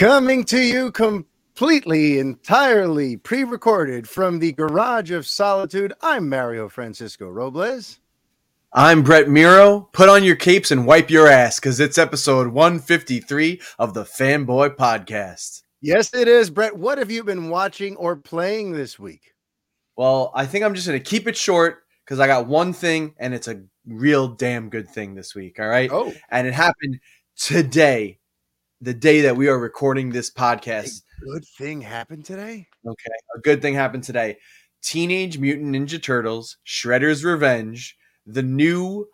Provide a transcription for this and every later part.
Coming to you completely, entirely pre recorded from the Garage of Solitude, I'm Mario Francisco Robles. I'm Brett Miro. Put on your capes and wipe your ass because it's episode 153 of the Fanboy Podcast. Yes, it is. Brett, what have you been watching or playing this week? Well, I think I'm just going to keep it short because I got one thing and it's a real damn good thing this week. All right. Oh. And it happened today, the day that we are recording this podcast. A good thing happened today? Okay. A good thing happened today. Teenage Mutant Ninja Turtles, Shredder's Revenge, the new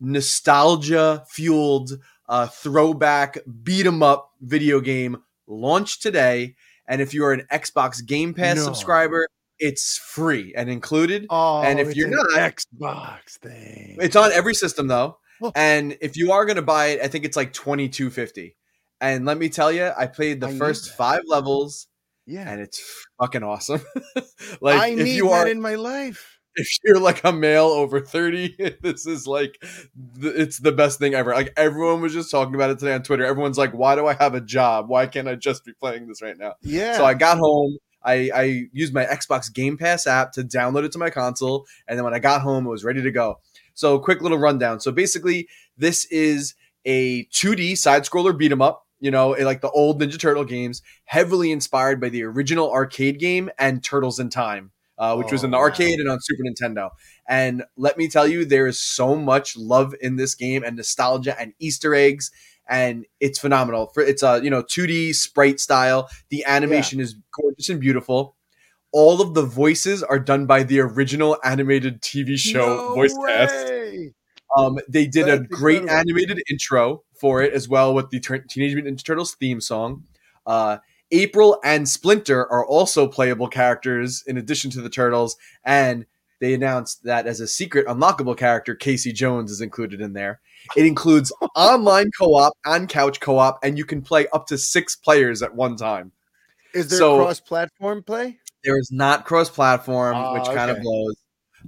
nostalgia fueled uh, throwback beat 'em up video game launched today. And if you are an Xbox Game Pass No. subscriber, it's free and included. Oh, And if you're not- Xbox thing. It's on every system though. Oh. And if you are gonna buy it, I think it's like twenty two fifty. And let me tell you, I played the I first five levels, yeah. and it's fucking awesome. like I if need you that are in my life. if you're like a male over 30 this is like it's the best thing ever. Like everyone was just talking about it today on twitter. Everyone's like why do i have a job? Why can't i just be playing this right now? Yeah. so i got home. I, I used my xbox game pass app to download it to my console and then when i got home it was ready to go. So quick little rundown. So basically this is a 2d side scroller beat 'em up you know like the old ninja turtle games heavily inspired by the original arcade game and turtles in time uh, which was Oh, in the wow. arcade and on Super Nintendo. And let me tell you, there is so much love in this game and nostalgia and Easter eggs, and it's phenomenal. For it's a you know 2D sprite style. The animation is gorgeous and beautiful. All of the voices are done by the original animated TV show No voice cast. Um, they did a great incredible. animated intro for it as well with the Teenage Mutant Ninja Turtles theme song. Uh, April and Splinter are also playable characters in addition to the Turtles, and they announced that as a secret unlockable character, Casey Jones is included in there. It includes online co-op and couch co-op, and you can play up to six players at one time. Is there So- cross platform play? There is not cross-platform, Oh, which kind of blows.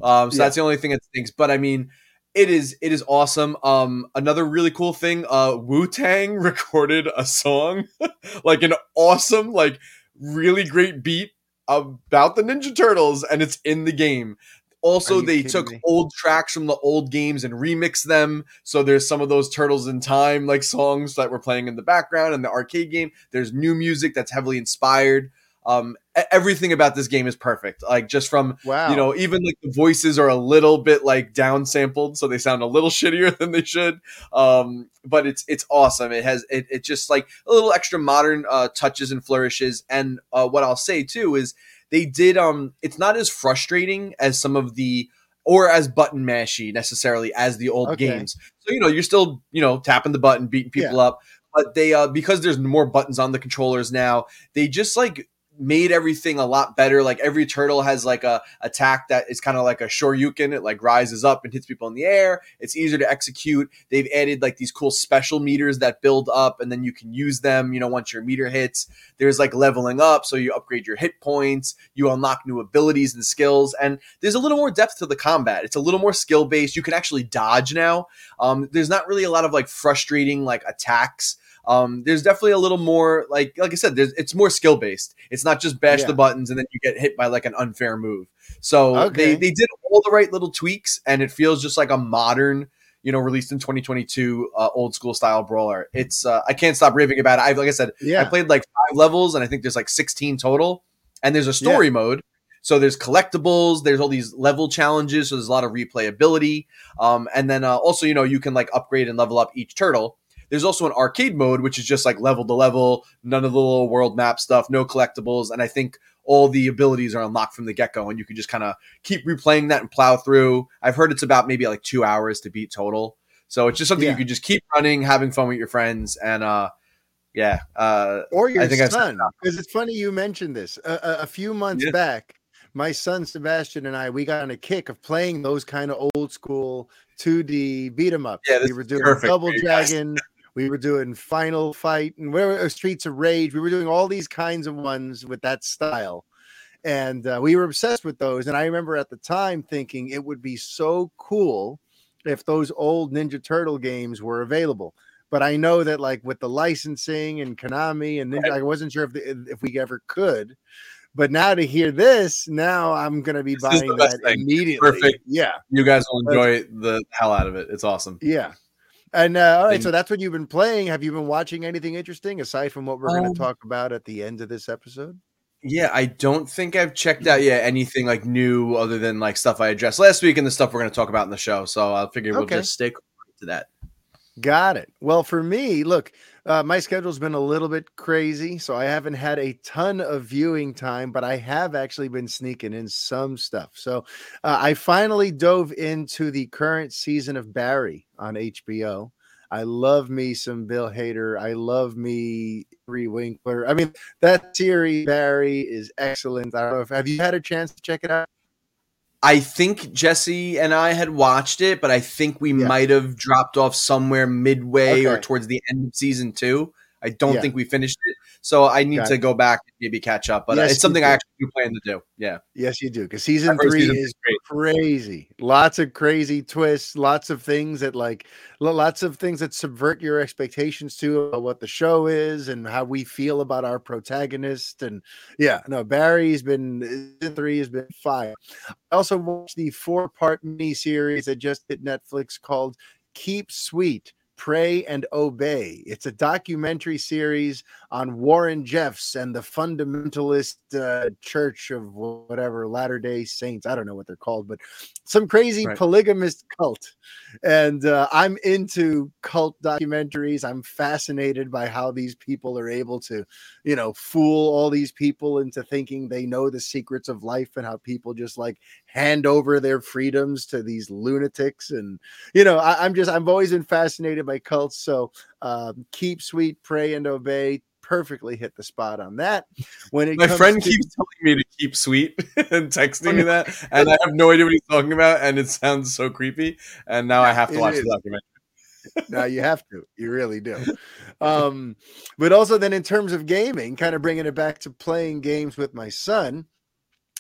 Um, so Yeah. that's the only thing that stinks. But I mean, it is it is awesome. Um, another really cool thing, uh, Wu Tang recorded a song, like an awesome, like really great beat about the Ninja Turtles, and it's in the game. Also, they took me? old tracks from the old games and remixed them. So there's some of those Turtles in Time like songs that were playing in the background in the arcade game. There's new music that's heavily inspired. Um, everything about this game is perfect. Like just from Wow. you know, even like the voices are a little bit like down sampled, so they sound a little shittier than they should. Um, but it's it's awesome. It has it, it just like a little extra modern uh, touches and flourishes. And uh, what I'll say too is they did um, it's not as frustrating as some of the or as button mashy necessarily as the old Okay. games. So you know, you're still you know tapping the button, beating people up. But they uh because there's more buttons on the controllers now, they just like made everything a lot better. Like every turtle has like a attack that is kind of like a shoryuken. It like rises up and hits people in the air. It's easier to execute. They've added like these cool special meters that build up and then you can use them, you know, once your meter hits. There's like leveling up, so you upgrade your hit points, you unlock new abilities and skills, and there's a little more depth to the combat. It's a little more skill based. You can actually dodge now. Um, there's not really a lot of like frustrating like attacks um, there's definitely a little more like like I said, there's it's more skill based. It's not just bash Yeah. the buttons and then you get hit by like an unfair move. So Okay. they they did all the right little tweaks, and it feels just like a modern, you know, released in 2022 uh, old school style brawler. It's uh, I can't stop raving about it. I like I said, I played like five levels, and I think there's like 16 total, and there's a story mode. So there's collectibles, there's all these level challenges, so there's a lot of replayability. Um, and then uh, also, you know, you can like upgrade and level up each turtle. There's also an arcade mode, which is just like level to level, none of the little world map stuff, no collectibles, and I think all the abilities are unlocked from the get go, and you can just kind of keep replaying that and plow through. I've heard it's about maybe like two hours to beat total, so it's just something Yeah. you can just keep running, having fun with your friends, and uh, yeah, uh, or your I think son. Because it's funny you mentioned this. A, few months Yeah. back, my son Sebastian and I we got on a kick of playing those kind of old school 2D beat 'em up. Yeah, we were doing perfect Double for you guys. Dragon. We were doing Final Fight and where uh, Streets of Rage. We were doing all these kinds of ones with that style. And uh, we were obsessed with those. And I remember at the time thinking it would be so cool if those old Ninja Turtle games were available. but I know that like with the licensing and Konami and Ninja, I wasn't sure if the, if we ever could. But now to hear this, now I'm gonna be this buying that thing. immediately. Perfect. Yeah, you guys will enjoy the hell out of it. It's awesome. Yeah. And uh, all right, and, so that's what you've been playing. Have you been watching anything interesting aside from what we're um, going to talk about at the end of this episode? Yeah, I don't think I've checked out yet anything like new other than like stuff I addressed last week and the stuff we're going to talk about in the show. So I figure we'll just stick to that. Got it. Well, for me, look, uh, my schedule's been a little bit crazy, so I haven't had a ton of viewing time, but I have actually been sneaking in some stuff. So uh, I finally dove into the current season of Barry on HBO. I love me some Bill Hader. I love me Henry Winkler. I mean, that series Barry is excellent. I don't know if have you had a chance to check it out? I think Jesse and I had watched it, but I think we yeah. might have dropped off somewhere midway okay. or towards the end of season two. I don't yeah. think we finished it, so I need Got to it. go back and maybe catch up. But uh, yes, it's something I actually do plan to do. Yeah. Yes, you do because season three season is crazy. Lots of crazy twists. Lots of things that like lots of things that subvert your expectations to about what the show is and how we feel about our protagonist. And yeah, no, Barry's been season three has been fire. I also watched the four part mini series that just hit Netflix called Keep Sweet Pray and Obey. It's a documentary series on Warren Jeffs and the fundamentalist uh, church of whatever Latter day Saints. I don't know what they're called, but some crazy right. polygamist cult. And uh, I'm into cult documentaries. I'm fascinated by how these people are able to, you know, fool all these people into thinking they know the secrets of life and how people just like hand over their freedoms to these lunatics. And, you know, I, am just, I've always been fascinated by cults. So um, keep sweet, pray, and obey. Perfectly hit the spot on that. When it my friend to- keeps telling me to keep sweet and texting me that, and I have no idea what he's talking about, and it sounds so creepy. And now I have to watch is. the documentary now you have to you really do um but also then in terms of gaming kind of bringing it back to playing games with my son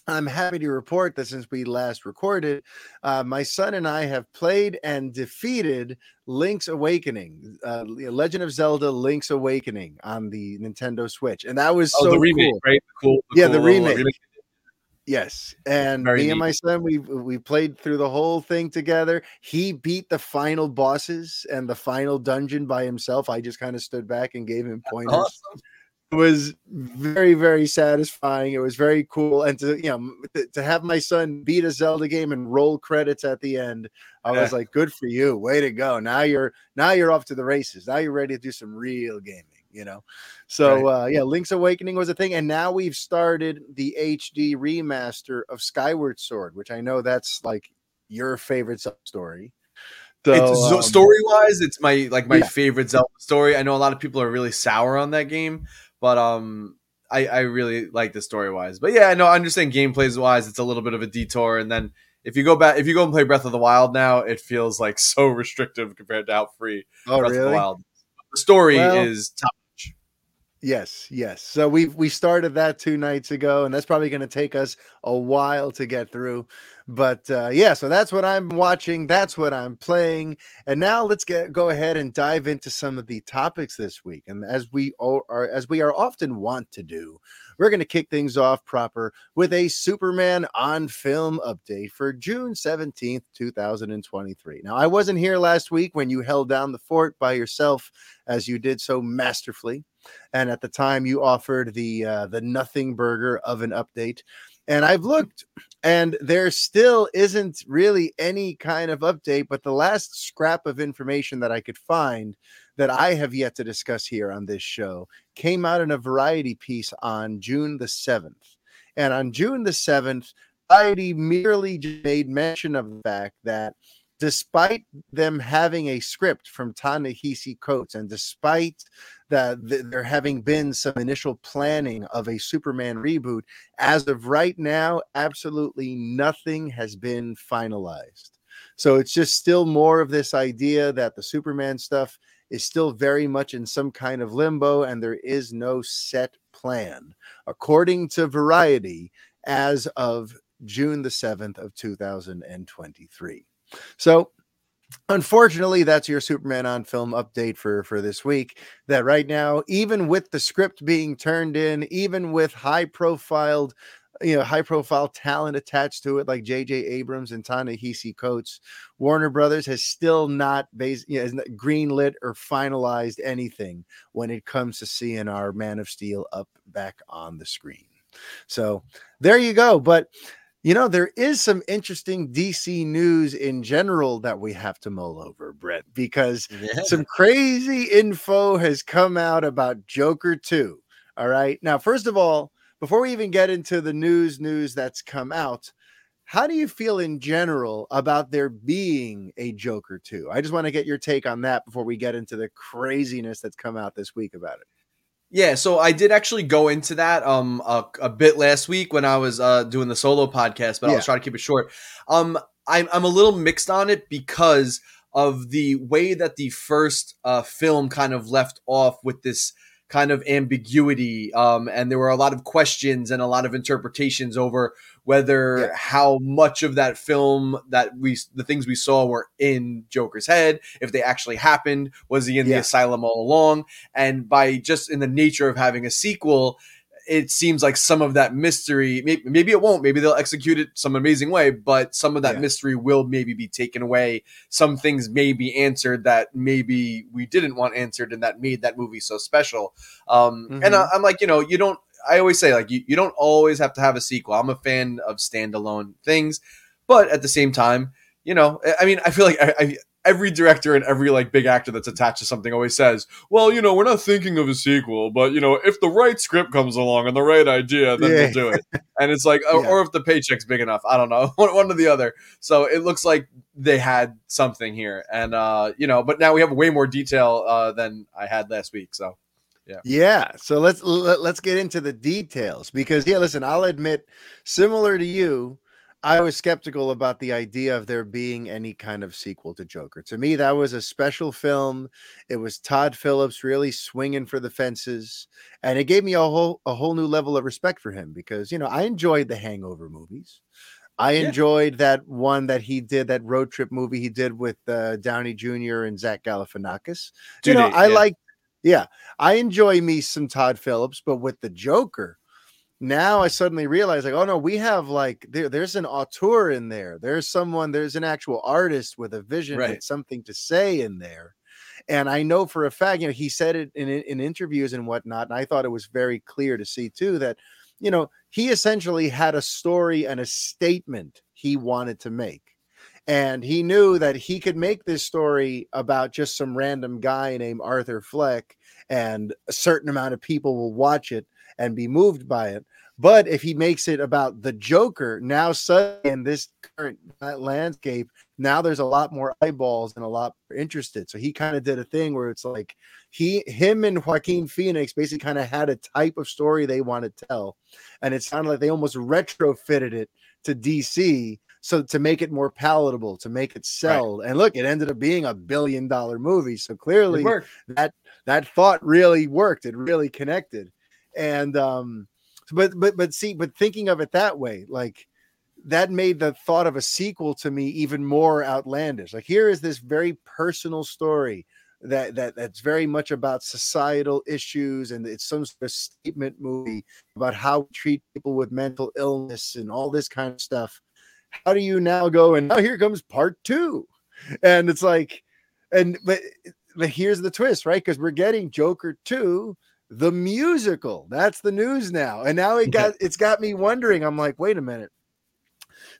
I'm happy to report that since we last recorded, uh, my son and I have played and defeated Link's Awakening, uh, Legend of Zelda: Link's Awakening on the Nintendo Switch, and that was oh, so the remake, cool. right? Cool. The yeah, cool the remake. remake. Yes, and Very me neat. and my son we we played through the whole thing together. He beat the final bosses and the final dungeon by himself. I just kind of stood back and gave him pointers. Awesome was very very satisfying. It was very cool. And to you know to, to, have my son beat a zelda game and roll credits at the end i was like good for you. Way to go. Now you're now you're off to the races. Now you're ready to do some real gaming you know? So right. uh yeah link's awakening was a thing. And now we've started the hd remaster of skyward sword which i know that's like your favorite story. So, um, story wise, it's my like my yeah. favorite Zelda story. I know a lot of people are really sour on that game, but um, I I really like the story wise. But yeah, I know I understand gameplays wise, it's a little bit of a detour. And then if you go back, if you go and play Breath of the Wild now, it feels like so restrictive compared to how free oh, Breath really? of the Wild. The story well, is top Yes, yes. So we we started that two nights ago, and that's probably going to take us a while to get through. But uh, yeah, so that's what I'm watching. That's what I'm playing. And now let's get go ahead and dive into some of the topics this week. And as we are as we are often want to do, we're going to kick things off proper with a Superman on film update for June 17th, 2023. Now, I wasn't here last week when you held down the fort by yourself as you did so masterfully and at the time you offered the uh, the nothing burger of an update and i've looked and there still isn't really any kind of update but the last scrap of information that i could find that i have yet to discuss here on this show came out in a variety piece on june the 7th and on june the 7th variety merely made mention of the fact that despite them having a script from Ta-Nehisi Coates and despite that there having been some initial planning of a Superman reboot, as of right now, absolutely nothing has been finalized. So it's just still more of this idea that the Superman stuff is still very much in some kind of limbo and there is no set plan, according to Variety, as of June the 7th of 2023. So unfortunately that's your superman on film update for for this week that right now even with the script being turned in even with high profiled you know high profile talent attached to it like jj abrams and ta-nehisi coates warner brothers has still not based you know, greenlit or finalized anything when it comes to seeing our man of steel up back on the screen. So there you go but you know, there is some interesting DC news in general that we have to mull over, Brett, because yeah. some crazy info has come out about Joker 2. All right. Now, first of all, before we even get into the news news that's come out, how do you feel in general about there being a Joker 2? I just want to get your take on that before we get into the craziness that's come out this week about it. Yeah, so I did actually go into that um a, a bit last week when I was uh doing the solo podcast, but yeah. I'll try to keep it short. Um I'm I'm a little mixed on it because of the way that the first uh film kind of left off with this kind of ambiguity um and there were a lot of questions and a lot of interpretations over whether yeah. how much of that film that we the things we saw were in Joker's head, if they actually happened, was he in yeah. the asylum all along? And by just in the nature of having a sequel, it seems like some of that mystery maybe, maybe, it won't maybe they'll execute it some amazing way but some of that yeah. mystery will maybe be taken away some things may be answered that maybe we didn't want answered and that made that movie so special um, mm-hmm. and I, i'm like you know you don't I always say like you, you don't always have to have a sequel. I'm a fan of standalone things, but at the same time, you know, I mean, I feel like I, I, every director and every like big actor that's attached to something always says, "Well, you know, we're not thinking of a sequel, but you know, if the right script comes along and the right idea, then yeah. we'll do it." And it's like, yeah. or if the paycheck's big enough, I don't know, one, one or the other. So it looks like they had something here, and uh, you know, but now we have way more detail uh, than I had last week. So yeah. Yeah. So let's let, let's get into the details because yeah, listen, I'll admit similar to you, I was skeptical about the idea of there being any kind of sequel to Joker. To me, that was a special film. It was Todd Phillips really swinging for the fences, and it gave me a whole a whole new level of respect for him because you know I enjoyed the Hangover movies. I yeah. enjoyed that one that he did, that road trip movie he did with uh, Downey Jr. and Zach Galifianakis. you know, I yeah. like yeah, I enjoy me some Todd Phillips, but with the Joker, now I suddenly realize like, oh no, we have like there, there's an auteur in there. There's someone, there's an actual artist with a vision right. and something to say in there. And I know for a fact, you know, he said it in, in interviews and whatnot. And I thought it was very clear to see too that, you know, he essentially had a story and a statement he wanted to make and he knew that he could make this story about just some random guy named Arthur Fleck, and a certain amount of people will watch it and be moved by it. But if he makes it about the Joker, now suddenly in this current landscape, now there's a lot more eyeballs and a lot more interested. So he kind of did a thing where it's like he, him, and Joaquin Phoenix basically kind of had a type of story they want to tell, and it sounded like they almost retrofitted it to DC so to make it more palatable, to make it sell. Right. And look, it ended up being a billion dollar movie. So clearly that that thought really worked. It really connected. And um but but but see, but thinking of it that way, like that made the thought of a sequel to me even more outlandish. Like here is this very personal story that that that's very much about societal issues and it's some sort of statement movie about how we treat people with mental illness and all this kind of stuff. How do you now go and now here comes part two. And it's like and but but here's the twist right? Because we're getting joker 2 the musical that's the news now and now it got it's got me wondering i'm like wait a minute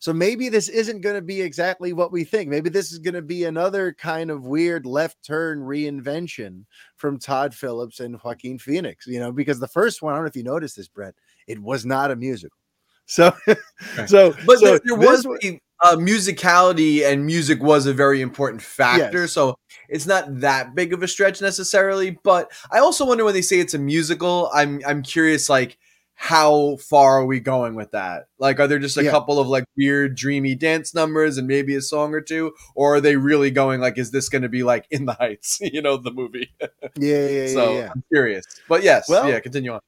so maybe this isn't going to be exactly what we think. Maybe this is going to be another kind of weird left turn reinvention from Todd Phillips and Joaquin Phoenix, you know, because the first one, I don't know if you noticed this, Brett, it was not a musical. So, so, but so there, there was a, uh, musicality and music was a very important factor. Yes. So it's not that big of a stretch necessarily. But I also wonder when they say it's a musical, I'm I'm curious like how far are we going with that? Like, are there just a yeah. couple of like weird, dreamy dance numbers and maybe a song or two, or are they really going like, is this going to be like in the Heights? you know, the movie. yeah, yeah, so yeah, yeah. I'm curious, but yes, well, yeah. Continue on.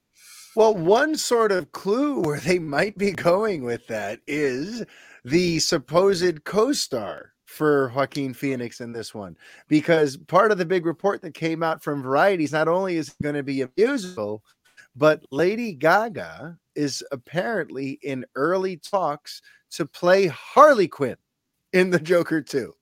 Well, one sort of clue where they might be going with that is the supposed co-star for Joaquin Phoenix in this one because part of the big report that came out from Variety is not only is it going to be a musical, but Lady Gaga is apparently in early talks to play Harley Quinn in the Joker 2.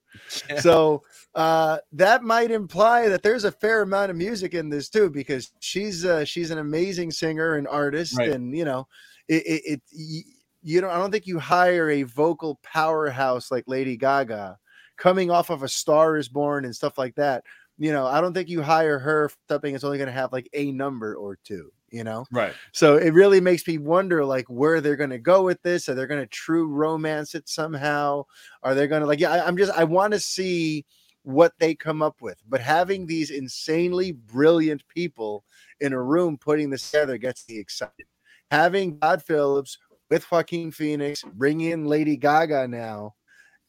Yeah. So uh, that might imply that there's a fair amount of music in this too, because she's uh, she's an amazing singer and artist, right. and you know, it, it, it you know, I don't think you hire a vocal powerhouse like Lady Gaga coming off of a Star is Born and stuff like that. You know, I don't think you hire her something that's only going to have like a number or two you know? Right. So it really makes me wonder like where they're going to go with this are they going to true romance it somehow? Are they going to like yeah I, i'm just i want to see what they come up with but having these insanely brilliant people in a room putting this together gets me excited. Having todd phillips with joaquin phoenix bring in lady gaga now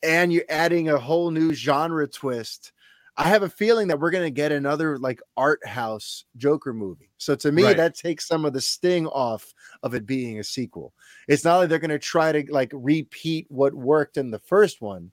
and you're adding a whole new genre twist I have a feeling that we're going to get another like art house Joker movie. So to me, right. that takes some of the sting off of it being a sequel. It's not like they're going to try to like repeat what worked in the first one.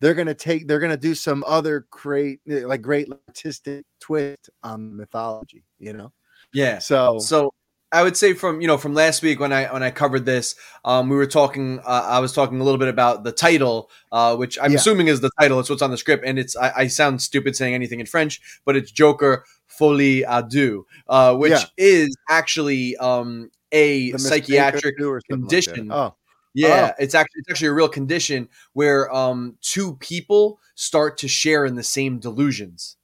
They're going to take, they're going to do some other great, like great artistic twist on mythology, you know? Yeah. So, so I would say from you know from last week when I when I covered this, um, we were talking. Uh, I was talking a little bit about the title, uh, which I'm yeah. assuming is the title. It's what's on the script, and it's I, I, sound stupid saying anything in French, but it's Joker Folie à deux, uh, which yeah. is actually um, a psychiatric condition. Like oh. Yeah, oh. it's actually it's actually a real condition where um, two people start to share in the same delusions.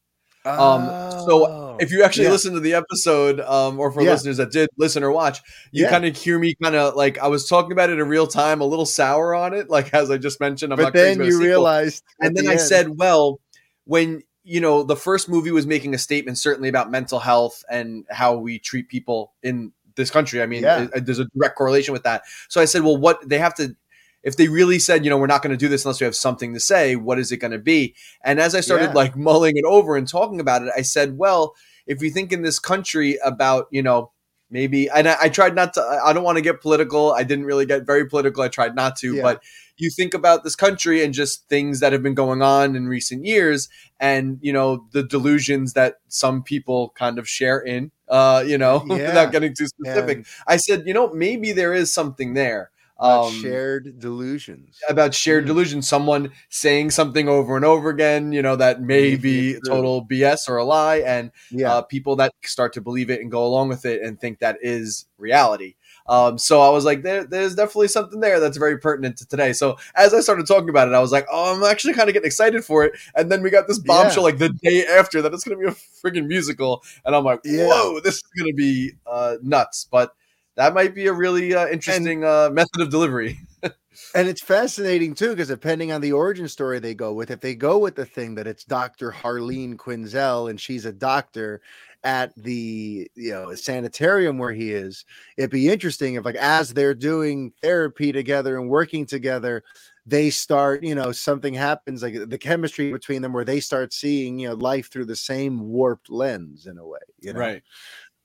Um, so oh, if you actually yeah. listen to the episode, um, or for yeah. listeners that did listen or watch, you yeah. kind of hear me kind of like I was talking about it in real time, a little sour on it, like as I just mentioned. I'm but not then you realized, and then the I end. said, well, when you know the first movie was making a statement certainly about mental health and how we treat people in this country. I mean, it, there's a direct correlation with that. So I said, well, what they have to if they really said, you know, we're not going to do this unless we have something to say, what is it going to be? And as I started yeah. like mulling it over and talking about it, I said, well, if you think in this country about, you know, maybe, and I, I tried not to, I don't want to get political. I didn't really get very political. I tried not to, yeah. but you think about this country and just things that have been going on in recent years and, you know, the delusions that some people kind of share in, uh, you know, yeah. without getting too specific. I said, you know, maybe there is something there um, shared delusions about shared mm. delusions someone saying something over and over again you know that may be total bs or a lie and yeah. uh, people that start to believe it and go along with it and think that is reality um, so I was like, there, there's definitely something there that's very pertinent to today. So as I started talking about it, I was like, oh, I'm actually kind of getting excited for it. And then we got this bombshell yeah. like the day after that it's going to be a freaking musical, and I'm like, yeah. whoa, this is going to be uh, nuts. But that might be a really uh, interesting and, uh, method of delivery. and it's fascinating too, because depending on the origin story they go with, if they go with the thing that it's Dr. Harleen Quinzel and she's a doctor at the you know sanitarium where he is, it'd be interesting if like as they're doing therapy together and working together, they start, you know, something happens like the chemistry between them where they start seeing, you know, life through the same warped lens in a way, you know. Right.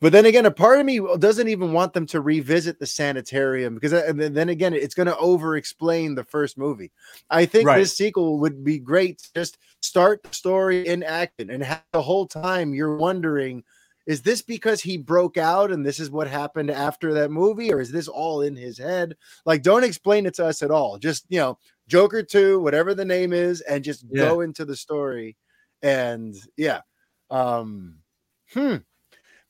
But then again, a part of me doesn't even want them to revisit the sanitarium because uh, then again, it's going to over explain the first movie. I think right. this sequel would be great. Just start the story in action and have the whole time you're wondering is this because he broke out and this is what happened after that movie or is this all in his head like don't explain it to us at all just you know joker 2 whatever the name is and just yeah. go into the story and yeah um hmm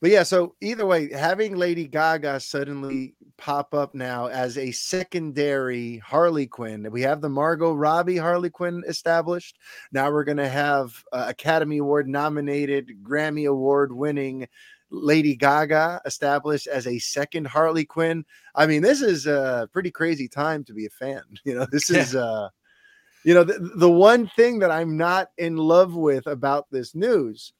but yeah, so either way, having Lady Gaga suddenly pop up now as a secondary Harley Quinn, we have the Margot Robbie Harley Quinn established. Now we're going to have uh, Academy Award nominated, Grammy Award winning Lady Gaga established as a second Harley Quinn. I mean, this is a pretty crazy time to be a fan. You know, this is uh you know, the, the one thing that I'm not in love with about this news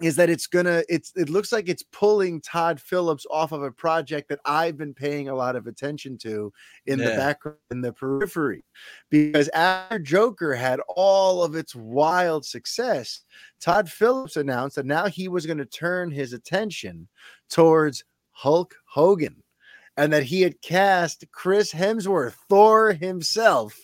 is that it's gonna it's it looks like it's pulling Todd Phillips off of a project that I've been paying a lot of attention to in yeah. the background in the periphery because after Joker had all of its wild success Todd Phillips announced that now he was going to turn his attention towards Hulk Hogan and that he had cast Chris Hemsworth, Thor himself,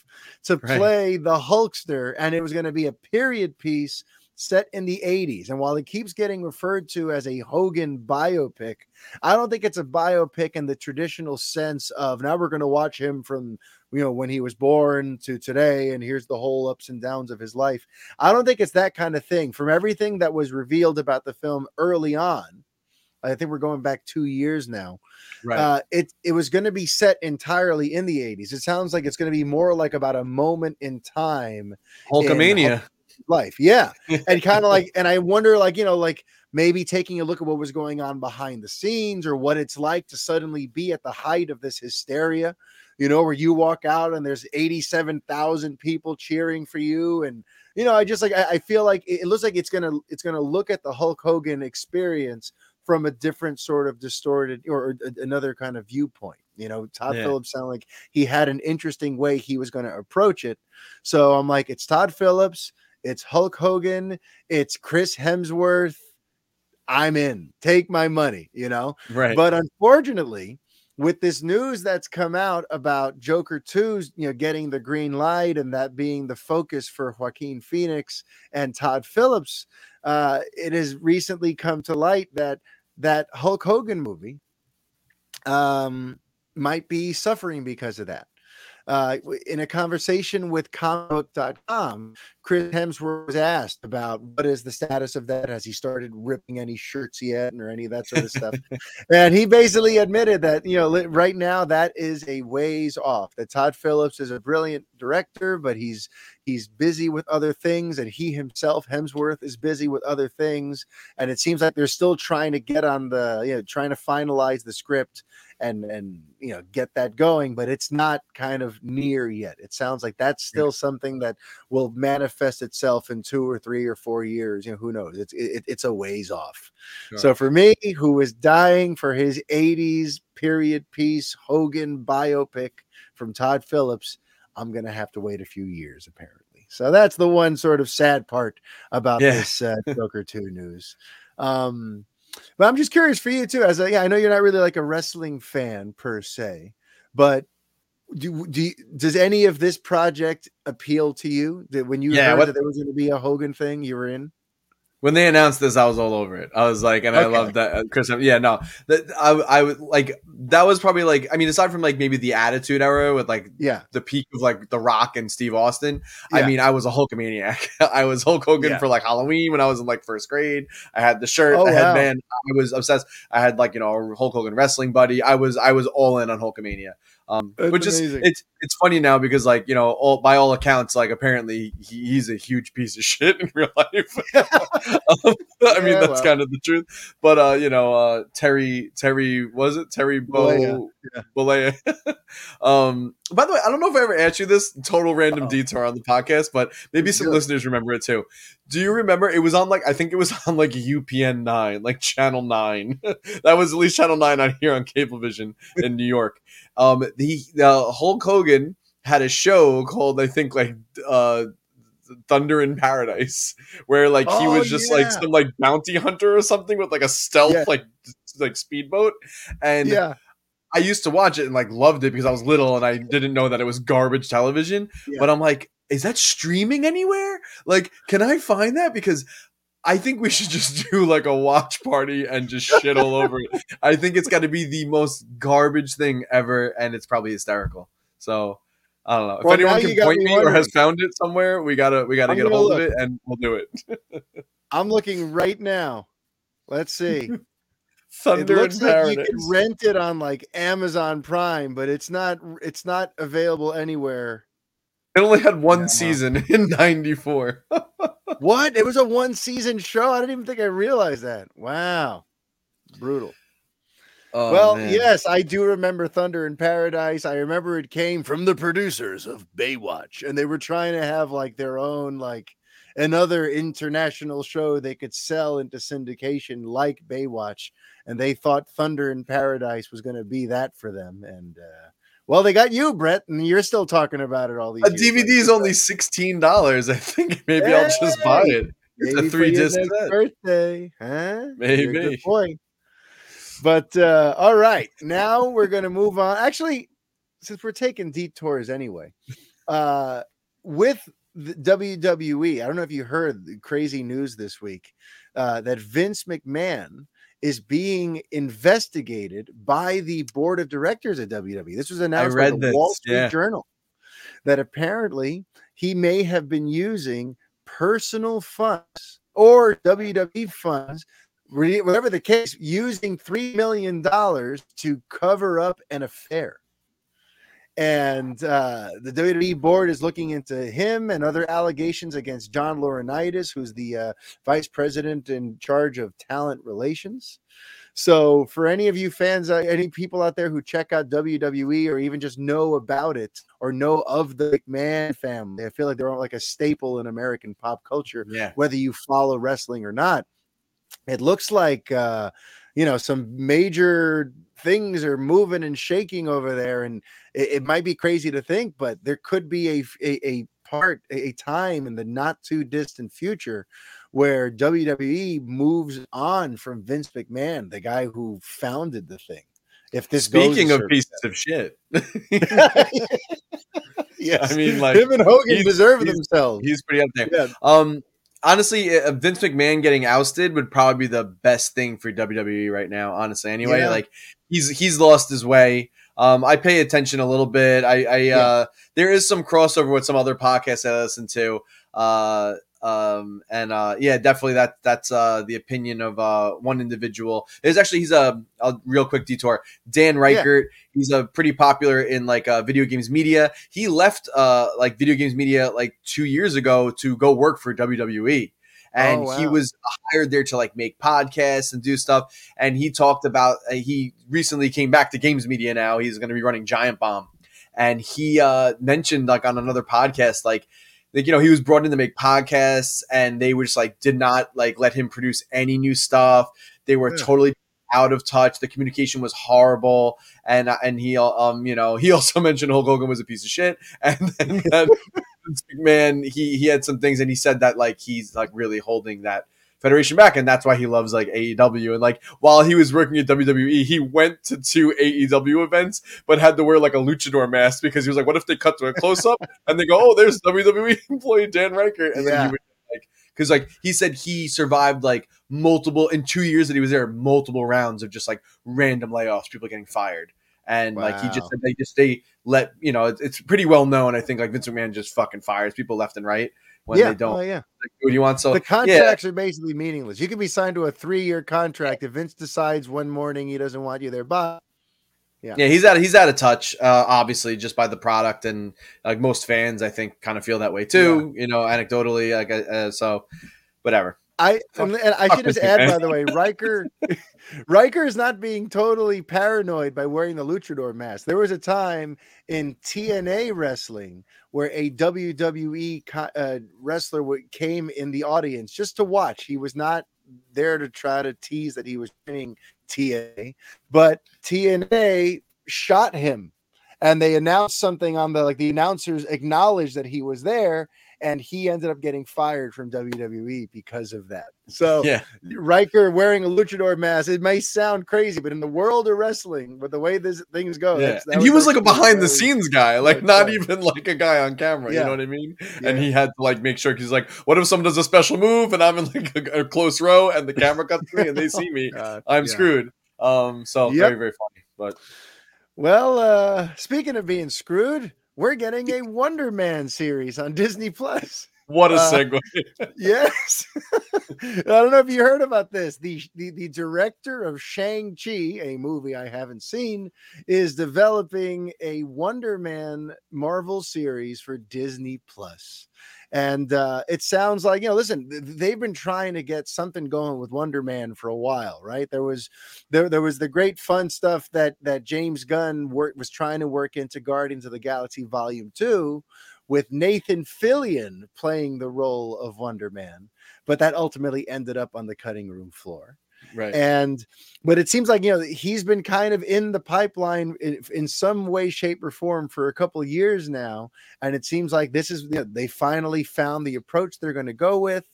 to play right. the Hulkster, and it was going to be a period piece set in the 80s. And while it keeps getting referred to as a Hogan biopic, I don't think it's a biopic in the traditional sense of now we're going to watch him from you know when he was born to today and here's the whole ups and downs of his life. I don't think it's that kind of thing. From everything that was revealed about the film early on, I think we're going back 2 years now. Right. Uh, it it was going to be set entirely in the 80s. It sounds like it's going to be more like about a moment in time. Hulkamania. In life. Yeah. And kind of like, and I wonder, like, you know, like maybe taking a look at what was going on behind the scenes or what it's like to suddenly be at the height of this hysteria, you know, where you walk out and there's 87,000 people cheering for you. And, you know, I just like, I, I feel like it looks like it's going to, it's going to look at the Hulk Hogan experience from a different sort of distorted or, another kind of viewpoint. You know, Todd yeah. Phillips sounded like he had an interesting way he was going to approach it. So I'm like, it's Todd Phillips it's Hulk Hogan, it's Chris Hemsworth. I'm in. Take my money, you know? Right. But unfortunately, with this news that's come out about Joker 2's, you know, getting the green light and that being the focus for Joaquin Phoenix and Todd Phillips, uh, it has recently come to light that that Hulk Hogan movie um, might be suffering because of that. Uh, in a conversation with comicbook.com, Chris Hemsworth was asked about what is the status of that. Has he started ripping any shirts yet, or any of that sort of stuff? and he basically admitted that you know right now that is a ways off. That Todd Phillips is a brilliant director, but he's he's busy with other things, and he himself Hemsworth is busy with other things. And it seems like they're still trying to get on the you know trying to finalize the script and and you know get that going but it's not kind of near yet. It sounds like that's still something that will manifest itself in two or three or four years you know who knows? It's it, it's a ways off. Sure. so for me who is dying for his 80s period piece hogan biopic from todd phillips i'm gonna have to wait a few years apparently. So that's the one sort of sad part about yeah. this uh, joker 2 news. Um but I'm just curious for you too. As a, yeah, I know you're not really like a wrestling fan per se, but do, do you, does any of this project appeal to you? That when you yeah, heard what, that there was going to be a Hogan thing, you were in? When they announced this, I was all over it. I was like, and okay. I love that uh, Chris. Yeah, no, that I, I would like that was probably like, I mean, aside from like maybe the Attitude Era with like, yeah, the peak of like The Rock and Steve Austin. Yeah. I mean, I was a Hulkamaniac. I was Hulk Hogan yeah. for like Halloween when I was in like first grade. I had the shirt, oh, the wow. headband. I was obsessed. I had like you know a Hulk Hogan wrestling buddy. I was I was all in on Hulkamania. Um, That's which amazing. is it's it's funny now because like you know all by all accounts like apparently he, he's a huge piece of shit in real life. I mean that's well. kind of the truth. But uh, you know uh, Terry Terry was it Terry Bo yeah. um, by the way, I don't know if I ever asked you this total random Uh-oh. detour on the podcast, but maybe some listeners remember it too. Do you remember it was on like I think it was on like UPN nine, like channel nine. that was at least channel nine on here on Cablevision in New York. Um, the uh, Hulk Hogan had a show called I think like uh Thunder in Paradise, where like he oh, was just yeah. like some like bounty hunter or something with like a stealth yeah. like like speedboat, and yeah. I used to watch it and like loved it because I was little and I didn't know that it was garbage television. Yeah. But I'm like, is that streaming anywhere? Like, can I find that? Because I think we should just do like a watch party and just shit all over it. I think it's got to be the most garbage thing ever, and it's probably hysterical. So I don't know. Well, if anyone can point me or has found it somewhere, we gotta we gotta I'm get a hold look. of it and we'll do it. I'm looking right now. Let's see. Thunder it looks like you can rent it on like Amazon Prime, but it's not it's not available anywhere. It only had one yeah. season in '94. what? It was a one season show. I didn't even think I realized that. Wow, brutal. Oh, well, man. yes, I do remember Thunder in Paradise. I remember it came from the producers of Baywatch, and they were trying to have like their own like another international show they could sell into syndication like Baywatch, and they thought Thunder in Paradise was going to be that for them. And uh, well, they got you, Brett, and you're still talking about it all these. A DVD is only sixteen dollars. I think maybe hey, I'll just buy it. It's a three disc birthday, huh? Maybe. Boy. But uh, all right, now we're going to move on. Actually, since we're taking detours anyway, uh, with the WWE, I don't know if you heard the crazy news this week uh, that Vince McMahon is being investigated by the board of directors at WWE. This was announced by the this, Wall Street yeah. Journal that apparently he may have been using personal funds or WWE funds, whatever the case, using $3 million to cover up an affair. And uh, the WWE board is looking into him and other allegations against John Laurinaitis, who's the uh, vice president in charge of talent relations. So, for any of you fans, uh, any people out there who check out WWE or even just know about it or know of the McMahon family, I feel like they're like a staple in American pop culture, yeah. whether you follow wrestling or not. It looks like, uh, you know, some major things are moving and shaking over there. And it, it might be crazy to think, but there could be a, a, a part, a time in the not too distant future where WWE moves on from Vince McMahon, the guy who founded the thing. If this speaking of pieces of shit, yeah, I mean, like him and Hogan deserve themselves. He's pretty up there. Yeah. Um, honestly, Vince McMahon getting ousted would probably be the best thing for WWE right now. Honestly, anyway, yeah. like he's he's lost his way. Um, I pay attention a little bit. I, I yeah. uh, there is some crossover with some other podcasts I listen to. Uh, um, and uh, yeah, definitely that that's uh, the opinion of uh, one individual. There's actually he's a, a real quick detour. Dan Ryckert, yeah. he's a pretty popular in like uh, video games media. He left uh, like video games media like two years ago to go work for WWE and oh, wow. he was hired there to like make podcasts and do stuff and he talked about uh, he recently came back to games media now he's going to be running giant bomb and he uh mentioned like on another podcast like like you know he was brought in to make podcasts and they were just like did not like let him produce any new stuff. They were yeah. totally out of touch. The communication was horrible. And uh, and he uh, um you know he also mentioned Hulk Hogan was a piece of shit. And then uh, that man he he had some things and he said that like he's like really holding that Federation back, and that's why he loves like AEW. And like while he was working at WWE, he went to two AEW events, but had to wear like a luchador mask because he was like, "What if they cut to a close up and they go, oh, there's WWE employee Dan Ryckert," and yeah. then he would like because like he said he survived like multiple in two years that he was there, multiple rounds of just like random layoffs, people getting fired. And wow. like he just they just they let you know it's, it's pretty well known. I think like Vince McMahon just fucking fires people left and right when yeah. they don't. Oh, yeah. Do you want? So the contracts yeah. are basically meaningless. You can be signed to a three-year contract if Vince decides one morning he doesn't want you there. But yeah, yeah, he's out. He's out of touch. Uh, obviously, just by the product, and like most fans, I think, kind of feel that way too. Yeah. You know, anecdotally, like uh, so, whatever. I and I should just add, by the way, Riker Riker is not being totally paranoid by wearing the luchador mask. There was a time in TNA wrestling where a WWE uh, wrestler came in the audience just to watch. He was not there to try to tease that he was training TNA, but TNA shot him and they announced something on the like the announcers acknowledged that he was there and he ended up getting fired from WWE because of that. So yeah, Riker wearing a luchador mask. It may sound crazy, but in the world of wrestling, with the way this things go, yeah. and he was like a behind the scenes guy, like not even like a guy on camera. Yeah. You know what I mean? Yeah. And he had to like make sure he's like, what if someone does a special move and I'm in like a, a close row and the camera cuts me and they see me, I'm screwed. Um, so yep. very very funny, but. Well, uh, speaking of being screwed, we're getting a Wonder Man series on Disney Plus. What a uh, segue. Uh, yes. I don't know if you heard about this. The, the, the director of Shang-Chi, a movie I haven't seen, is developing a Wonder Man Marvel series for Disney Plus. And uh, it sounds like, you know, listen, they've been trying to get something going with Wonder Man for a while, right? There was there, there was the great fun stuff that that James Gunn work, was trying to work into Guardians of the Galaxy Volume 2 with Nathan Fillion playing the role of Wonder Man, but that ultimately ended up on the cutting room floor. Right. And but it seems like you know he's been kind of in the pipeline in, in some way, shape, or form for a couple of years now, and it seems like this is you know, they finally found the approach they're going to go with.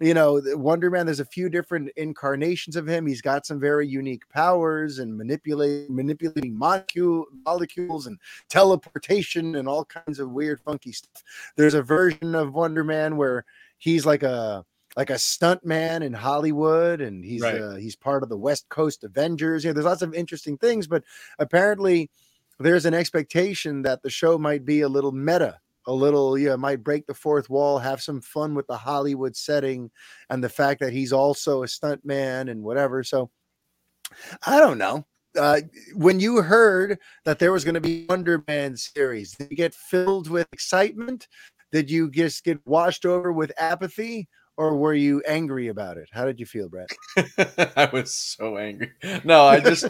You know, Wonder Man, there's a few different incarnations of him. He's got some very unique powers and manipulate manipulating molecule, molecules and teleportation and all kinds of weird, funky stuff. There's a version of Wonder Man where he's like a like a stunt man in Hollywood, and he's right. uh, he's part of the West Coast Avengers. You know, there's lots of interesting things, but apparently there's an expectation that the show might be a little meta a little, yeah, might break the fourth wall, have some fun with the Hollywood setting and the fact that he's also a stunt man and whatever. So I don't know. Uh, when you heard that there was going to be Wonder Man series, did you get filled with excitement? Did you just get washed over with apathy? Or were you angry about it? How did you feel, Brett? I was so angry. No, I just,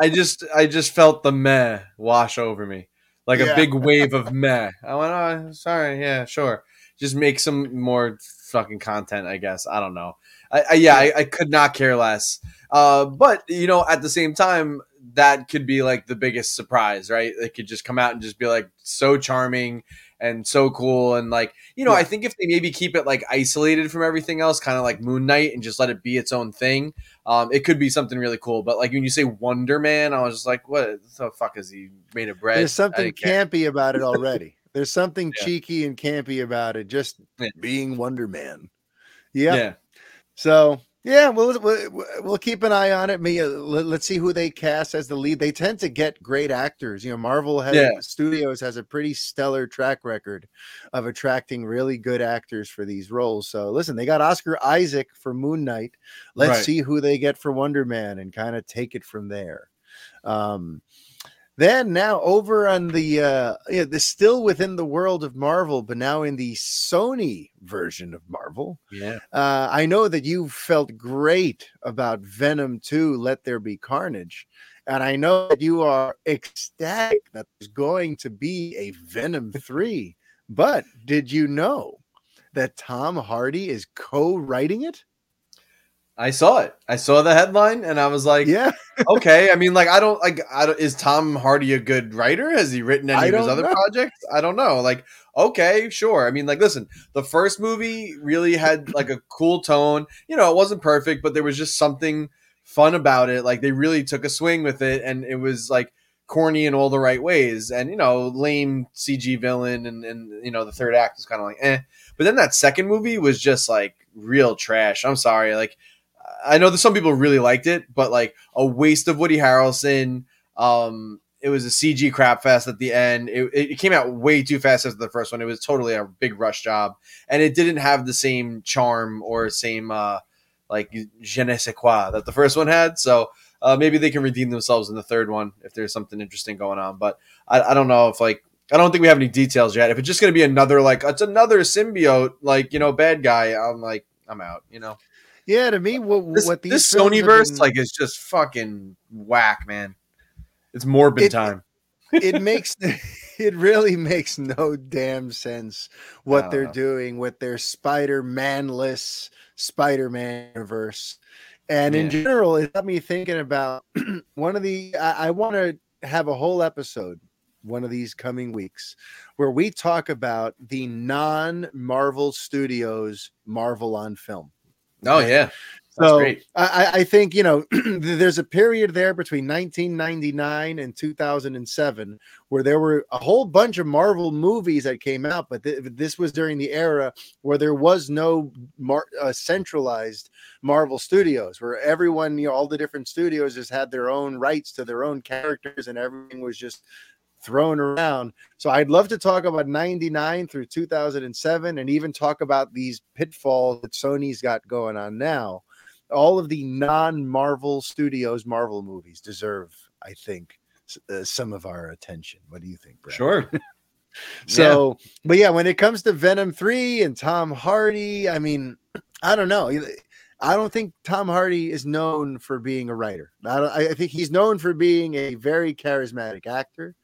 I just, I just felt the meh wash over me like yeah. a big wave of meh. I went, oh, sorry, yeah, sure. Just make some more fucking content, I guess. I don't know. I, I yeah, I, I, could not care less. Uh, but you know, at the same time, that could be like the biggest surprise, right? It could just come out and just be like so charming and so cool and like you know yeah. i think if they maybe keep it like isolated from everything else kind of like moon knight and just let it be its own thing um it could be something really cool but like when you say wonder man i was just like what the fuck is he made of bread there's something campy about it already there's something yeah. cheeky and campy about it just yeah. being wonder man yep. yeah so yeah, we'll, we'll we'll keep an eye on it. Me, uh, let, us see who they cast as the lead. They tend to get great actors. You know, Marvel has yeah. Studios has a pretty stellar track record of attracting really good actors for these roles. So listen, they got Oscar Isaac for Moon Knight. Let's right. see who they get for Wonder Man and kind of take it from there. Um, then now over on the uh yeah, the still within the world of Marvel, but now in the Sony version of Marvel. Yeah. Uh I know that you felt great about Venom 2, Let There Be Carnage. And I know that you are ecstatic that there's going to be a Venom 3. but did you know that Tom Hardy is co-writing it? I saw it. I saw the headline, and I was like, "Yeah, okay." I mean, like, I don't like. I don't, is Tom Hardy a good writer? Has he written any of his other know. projects? I don't know. Like, okay, sure. I mean, like, listen, the first movie really had like a cool tone. You know, it wasn't perfect, but there was just something fun about it. Like, they really took a swing with it, and it was like corny in all the right ways. And you know, lame CG villain, and and you know, the third act was kind of like, eh. But then that second movie was just like real trash. I'm sorry, like I know that some people really liked it, but like a waste of Woody Harrelson. Um, it was a CG crap fest at the end. It, it came out way too fast after the first one. It was totally a big rush job, and it didn't have the same charm or same uh, like je ne sais quoi that the first one had. So uh, maybe they can redeem themselves in the third one if there's something interesting going on. But I, I don't know if like I don't think we have any details yet. If it's just going to be another like it's another symbiote, like you know, bad guy, I'm like I'm out. You know. Yeah, to me, what this, what these this Sony verse been, like is just fucking whack, man. It's morbid it, time. it makes it really makes no damn sense what they're know. doing with their Spider-Manless Spider-Man universe. And yeah. in general, it got me thinking about one of the. I, I want to have a whole episode one of these coming weeks where we talk about the non Marvel Studios Marvel on film. Oh yeah. That's so I, I, think you know there's a period there between 1999 and 2007 where there were a whole bunch of Marvel movies that came out, but th- this was during the era where there was no mar- uh, centralized Marvel Studios, where everyone, you know, all the different studios just had their own rights to their own characters, and everything was just thrown around. So I'd love to talk about 99 through 2007 and even talk about these pitfalls that Sony's got going on now. All of the non Marvel Studios Marvel movies deserve, I think, uh, some of our attention. What do you think, Brad? Sure. so, yeah. but yeah, when it comes to Venom 3 and Tom Hardy, I mean, I don't know. I don't think Tom Hardy is known for being a writer. I, I, think he's known for being a very charismatic actor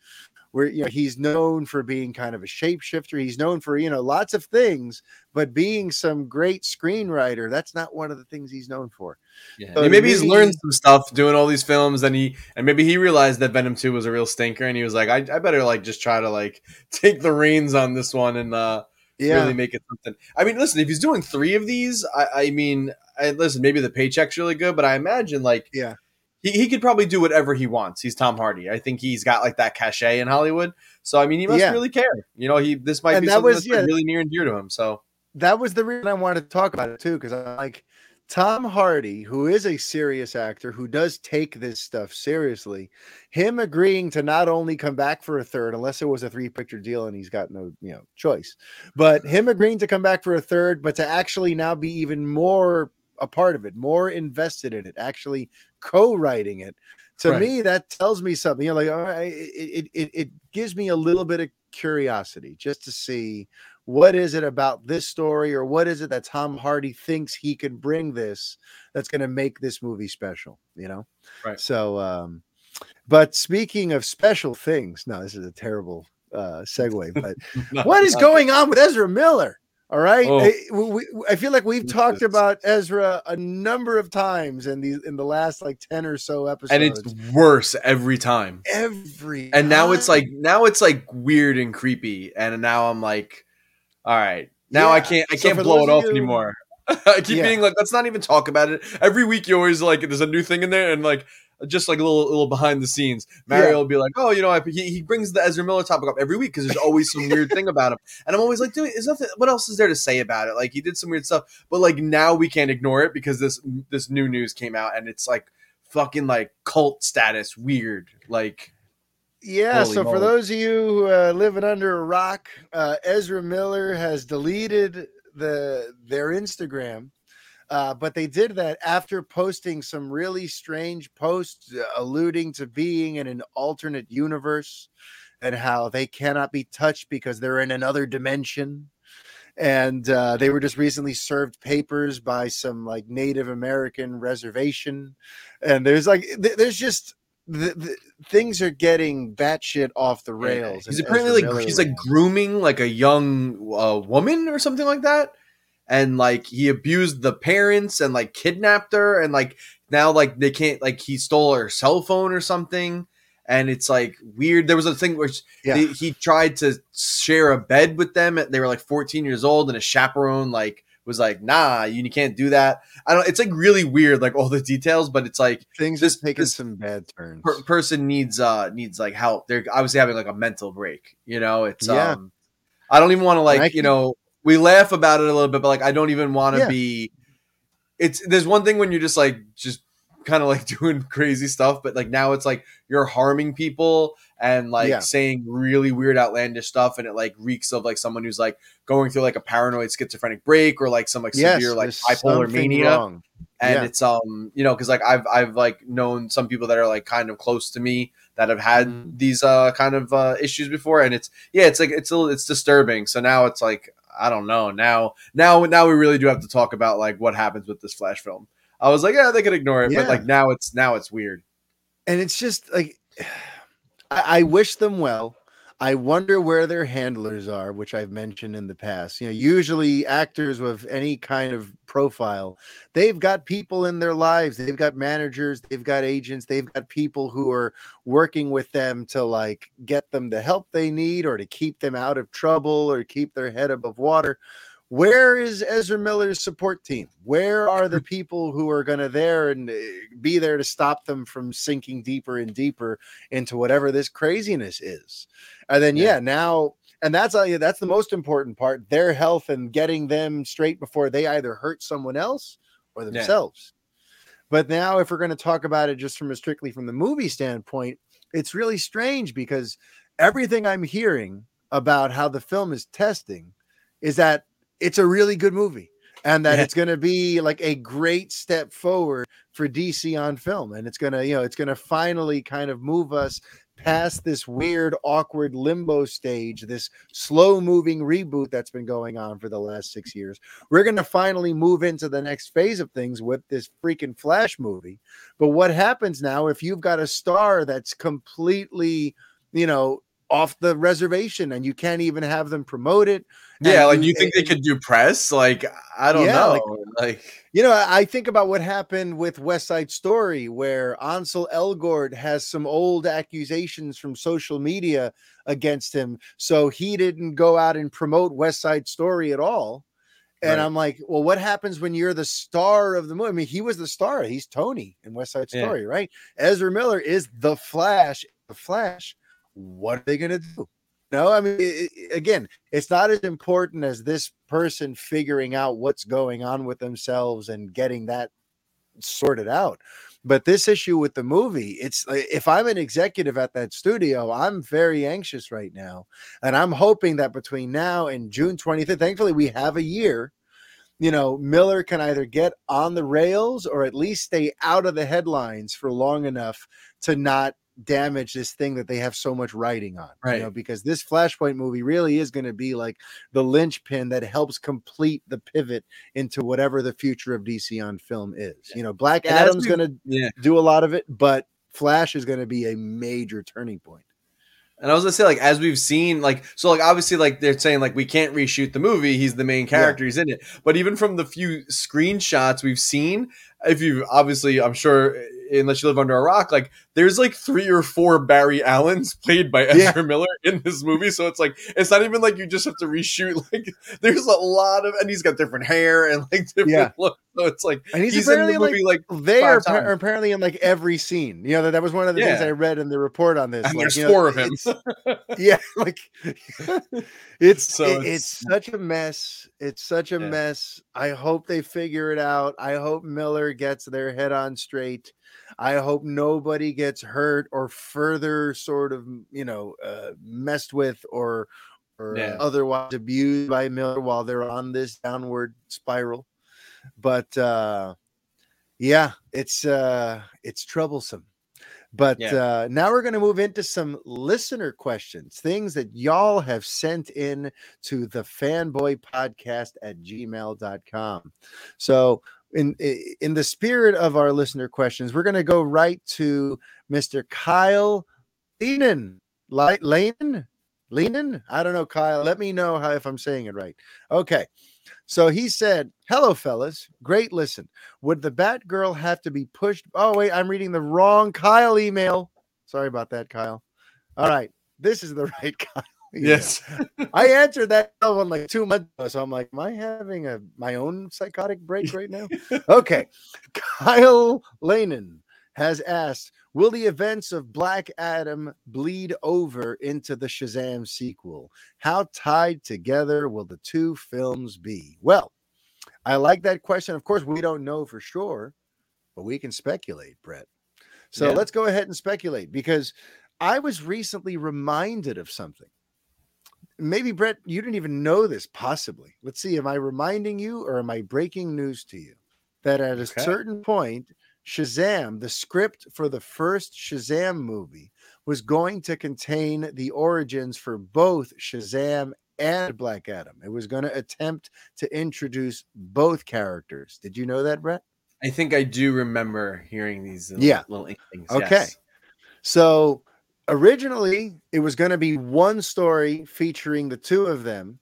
where you know he's known for being kind of a shapeshifter. He's known for you know lots of things, but being some great screenwriter, that's not one of the things he's known for. Yeah, so maybe he's learned some stuff doing all these films, and he and maybe he realized that Venom Two was a real stinker, and he was like, I, I better like just try to like take the reins on this one and uh yeah. really make it something. I mean, listen, if he's doing three of these, I, I mean, I, listen, maybe the paycheck's really good, but I imagine like yeah. He, he could probably do whatever he wants. He's Tom Hardy. I think he's got like that cachet in Hollywood. So I mean, he must yeah. really care. You know, he this might and be something was, that's yeah, really near and dear to him. So that was the reason I wanted to talk about it too, because I'm like Tom Hardy, who is a serious actor who does take this stuff seriously, him agreeing to not only come back for a third, unless it was a three picture deal and he's got no you know choice, but him agreeing to come back for a third, but to actually now be even more a part of it, more invested in it, actually co-writing it. To right. me, that tells me something. You know, like all right, it, it it gives me a little bit of curiosity just to see what is it about this story or what is it that Tom Hardy thinks he can bring this that's going to make this movie special, you know? Right. So, um, but speaking of special things, no, this is a terrible uh, segue, but what is going on with Ezra Miller? All right, oh. I, we, I, feel like we've talked about Ezra a number of times in the in the last like ten or so episodes, and it's worse every time. Every and time. now it's like now it's like weird and creepy, and now I'm like, all right, now yeah. I can't I can't blow it off you, anymore. I keep yeah. being like, let's not even talk about it. Every week you always like there's a new thing in there, and like just like a little little behind the scenes. Mario yeah. will be like, "Oh, you know, I, he, he brings the Ezra Miller topic up every week because there's always some weird thing about him." And I'm always like, "Dude, is nothing. What else is there to say about it? Like he did some weird stuff, but like now we can't ignore it because this this new news came out and it's like fucking like cult status weird. Like yeah, Holy so moly. for those of you who uh, living under a rock, uh, Ezra Miller has deleted the their Instagram, uh, but they did that after posting some really strange posts uh, alluding to being in an alternate universe and how they cannot be touched because they're in another dimension. And uh, they were just recently served papers by some like Native American reservation, and there's like th- there's just the, the, things are getting batshit off the rails. He's apparently like he's like grooming like a young uh, woman or something like that, and like he abused the parents and like kidnapped her, and like now like they can't like he stole her cell phone or something, and it's like weird. There was a thing where yeah. they, he tried to share a bed with them. They were like 14 years old, and a chaperone like was like, "Nah, you, can't do that." I don't. It's like really weird, like all the details, but it's like things just taking this some bad turns. Per- person needs uh needs like help. They're obviously having like a mental break. You know, it's yeah. um. I don't even want to like you know we laugh about it a little bit, but like I don't even want to yeah. be. It's there's one thing when you're just like just kind of like doing crazy stuff, but like now it's like you're harming people and like yeah. saying really weird, outlandish stuff, and it like reeks of like someone who's like going through like a paranoid schizophrenic break or like some like yes, severe like bipolar mania. Wrong. And yeah. it's um you know because like I've I've like known some people that are like kind of close to me that have had mm. these uh kind of uh issues before, and it's yeah it's like it's a, it's disturbing. So now it's like I don't know now now now we really do have to talk about like what happens with this flash film. I was like, yeah, they could ignore it, yeah. but like now it's now it's weird. And it's just like I, I wish them well. I wonder where their handlers are, which I've mentioned in the past. You know, usually actors with any kind of profile, they've got people in their lives. They've got managers, they've got agents, they've got people who are working with them to like get them the help they need or to keep them out of trouble or keep their head above water where is Ezra Miller's support team? Where are the people who are going to there and eh, be there to stop them from sinking deeper and deeper into whatever this craziness is? And then yeah, yeah now and that's uh, that's the most important part, their health and getting them straight before they either hurt someone else or themselves. Yeah. But now if we're going to talk about it just from a strictly from the movie standpoint, it's really strange because everything I'm hearing about how the film is testing is that it's a really good movie and that yeah. it's going to be like a great step forward for DC on film and it's going to you know it's going to finally kind of move us past this weird awkward limbo stage this slow moving reboot that's been going on for the last 6 years we're going to finally move into the next phase of things with this freaking flash movie but what happens now if you've got a star that's completely you know off the reservation and you can't even have them promote it. Yeah, And like you think they could do press? Like I don't Yeah, know. like- Like, You know, I think about what happened with West Side Story, where Ansel Elgort has some old accusations from social media against him. So he didn't go out and promote West Side Story at all. And Right. I'm like, well, what happens when you're the star of the movie? I mean, he was the star. He's Tony in West Side Yeah. Story, right? Ezra Miller is the Flash. The Flash. What are they going to do? No, I mean, i- i- again, it's not as important as this person figuring out what's going on with themselves and getting that sorted out. But this issue with the movie, it's if I'm an executive at that studio, I'm very anxious right now. And I'm hoping that between now and June 25th, thankfully, we have a year. You know, Miller can either get on the rails or at least stay out of the headlines for long enough to not damage this thing that they have so much writing on. You Right. know, because this Flashpoint movie really is going to be like the linchpin that helps complete the pivot into whatever the future of DC on film is. You know, Black And Adam's going to yeah. do a lot of it, but Flash is going to be a major turning point. And I was gonna say, like, as we've seen, like, so, like, obviously, like, they're saying, like, we can't reshoot the movie. He's the main character. He's in it. But even from the few screenshots we've seen, if you've obviously, I'm sure, eh, eh, unless you live under a rock, like, there's like three or four Barry Allens played by Ezra Yeah. Miller in this movie. So it's like, it's not even like you just have to reshoot. Like, there's a lot of, and he's got different hair and like different Yeah. looks. So it's like, And he's, he's, in apparently the like movie, like, they are, five appa- times. apparently in like every scene. You know that, that was one of the things I read in the report on this. and like, there's you know, four of him. yeah, like it's So it- it's- it's such a mess. It's such a Yeah. mess. I hope they figure it out. I hope Miller gets their head on straight. I hope nobody gets hurt or further sort of you know uh, messed with or or Yeah. otherwise abused by Miller while they're on this downward spiral. But uh yeah, it's uh it's troublesome. But Yeah. uh now we're going to move into some listener questions, things that y'all have sent in to the fanboy podcast at gmail.com. So in in the spirit of our listener questions, we're going to go right to Mr. Kyle Lehnen. Li- Lehnen? Lehnen? I don't know, Kyle. Let me know how if I'm saying it right. Okay. So he said, Hello, fellas. Great listen. Would the Batgirl have to be pushed? Oh, wait, I'm reading the wrong Kyle email. Sorry about that, Kyle. All right. This is the right Kyle. Yes. I answered that one like two months ago. So I'm like, Am I having a my own psychotic break right now? okay. Kyle Lanen has asked, Will the events of Black Adam bleed over into the Shazam sequel? How tied together will the two films be? Well, I like that question. Of course, we don't know for sure, but we can speculate, Brett. So Yeah. let's go ahead and speculate because I was recently reminded of something. Maybe, Brett, you didn't even know this, possibly. Let's see. Am I reminding you or am I breaking news to you that at a Okay. certain point, Shazam, the script for the first Shazam movie, was going to contain the origins for both Shazam and Black Adam. It was going to attempt to introduce both characters. Did you know that, Brett? I think I do remember hearing these little, Yeah. little inklings. Okay. yes. So originally, it was going to be one story featuring the two of them.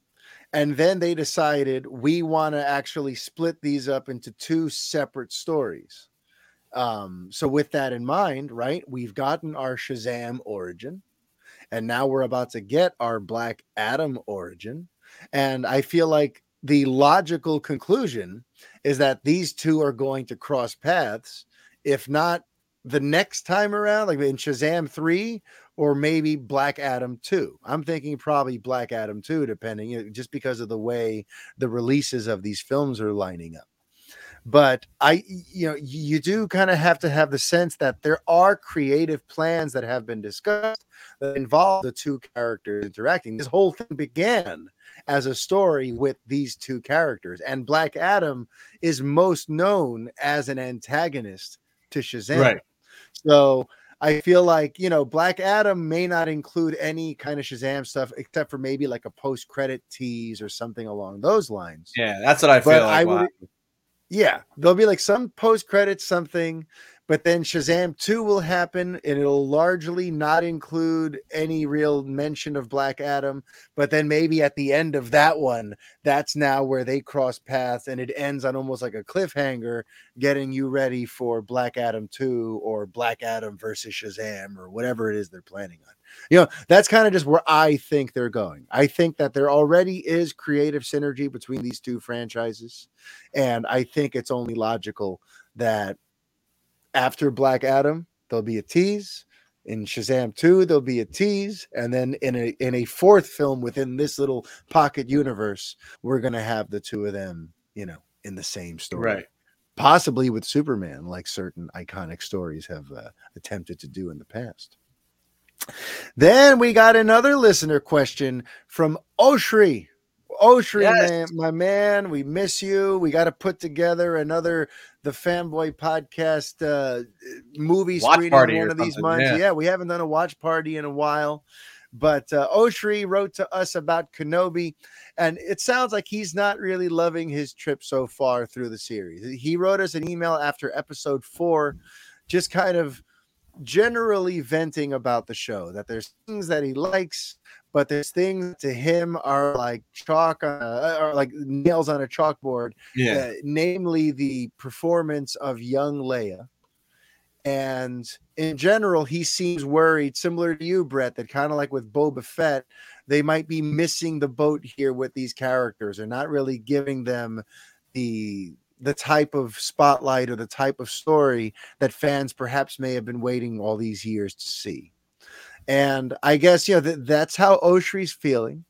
And then they decided we want to actually split these up into two separate stories. Um, so, with that in mind, right, we've gotten our Shazam origin, and now we're about to get our Black Adam origin. And I feel like the logical conclusion is that these two are going to cross paths, if not the next time around, like in Shazam 3 or maybe Black Adam 2. I'm thinking probably Black Adam 2, depending, you know, just because of the way the releases of these films are lining up. But I, you know, you do kind of have to have the sense that there are creative plans that have been discussed that involve the two characters interacting. This whole thing began as a story with these two characters, and Black Adam is most known as an antagonist to Shazam. Right. So I feel like, you know, Black Adam may not include any kind of Shazam stuff except for maybe like a post credit tease or something along those lines. Yeah, that's what I feel But like. I wow. would, yeah, there'll be like some post credit something, but then Shazam 2 will happen and it'll largely not include any real mention of Black Adam. But then maybe at the end of that one, that's now where they cross paths and it ends on almost like a cliffhanger, getting you ready for Black Adam 2 or Black Adam versus Shazam or whatever it is they're planning on. You know, that's kind of just where I think they're going. I think that there already is creative synergy between these two franchises. And I think it's only logical that after Black Adam, there'll be a tease. In Shazam 2, there'll be a tease. And then in a in a fourth film within this little pocket universe, we're gonna have the two of them, you know, in the same story. Right. Possibly with Superman, like certain iconic stories have uh, attempted to do in the past. Then we got another listener question from Oshri. Oshri, yes. man, my man, we miss you. We got to put together another the Fanboy Podcast uh, movie watch screening one of these months. Yeah. yeah. we haven't done a watch party in a while. But uh, Oshri wrote to us about Kenobi, and it sounds like he's not really loving his trip so far through the series. He wrote us an email after episode four, just kind of generally venting about the show that there's things that he likes but there's things to him are like chalk on a, or like nails on a chalkboard yeah. uh, namely the performance of young leia. And in general he seems worried similar to you brett that kind of like with boba fett they might be missing the boat here with these characters. They're not really giving them the the type of spotlight or the type of story that fans perhaps may have been waiting all these years to see. And I guess you know that that's how Oshri's feeling.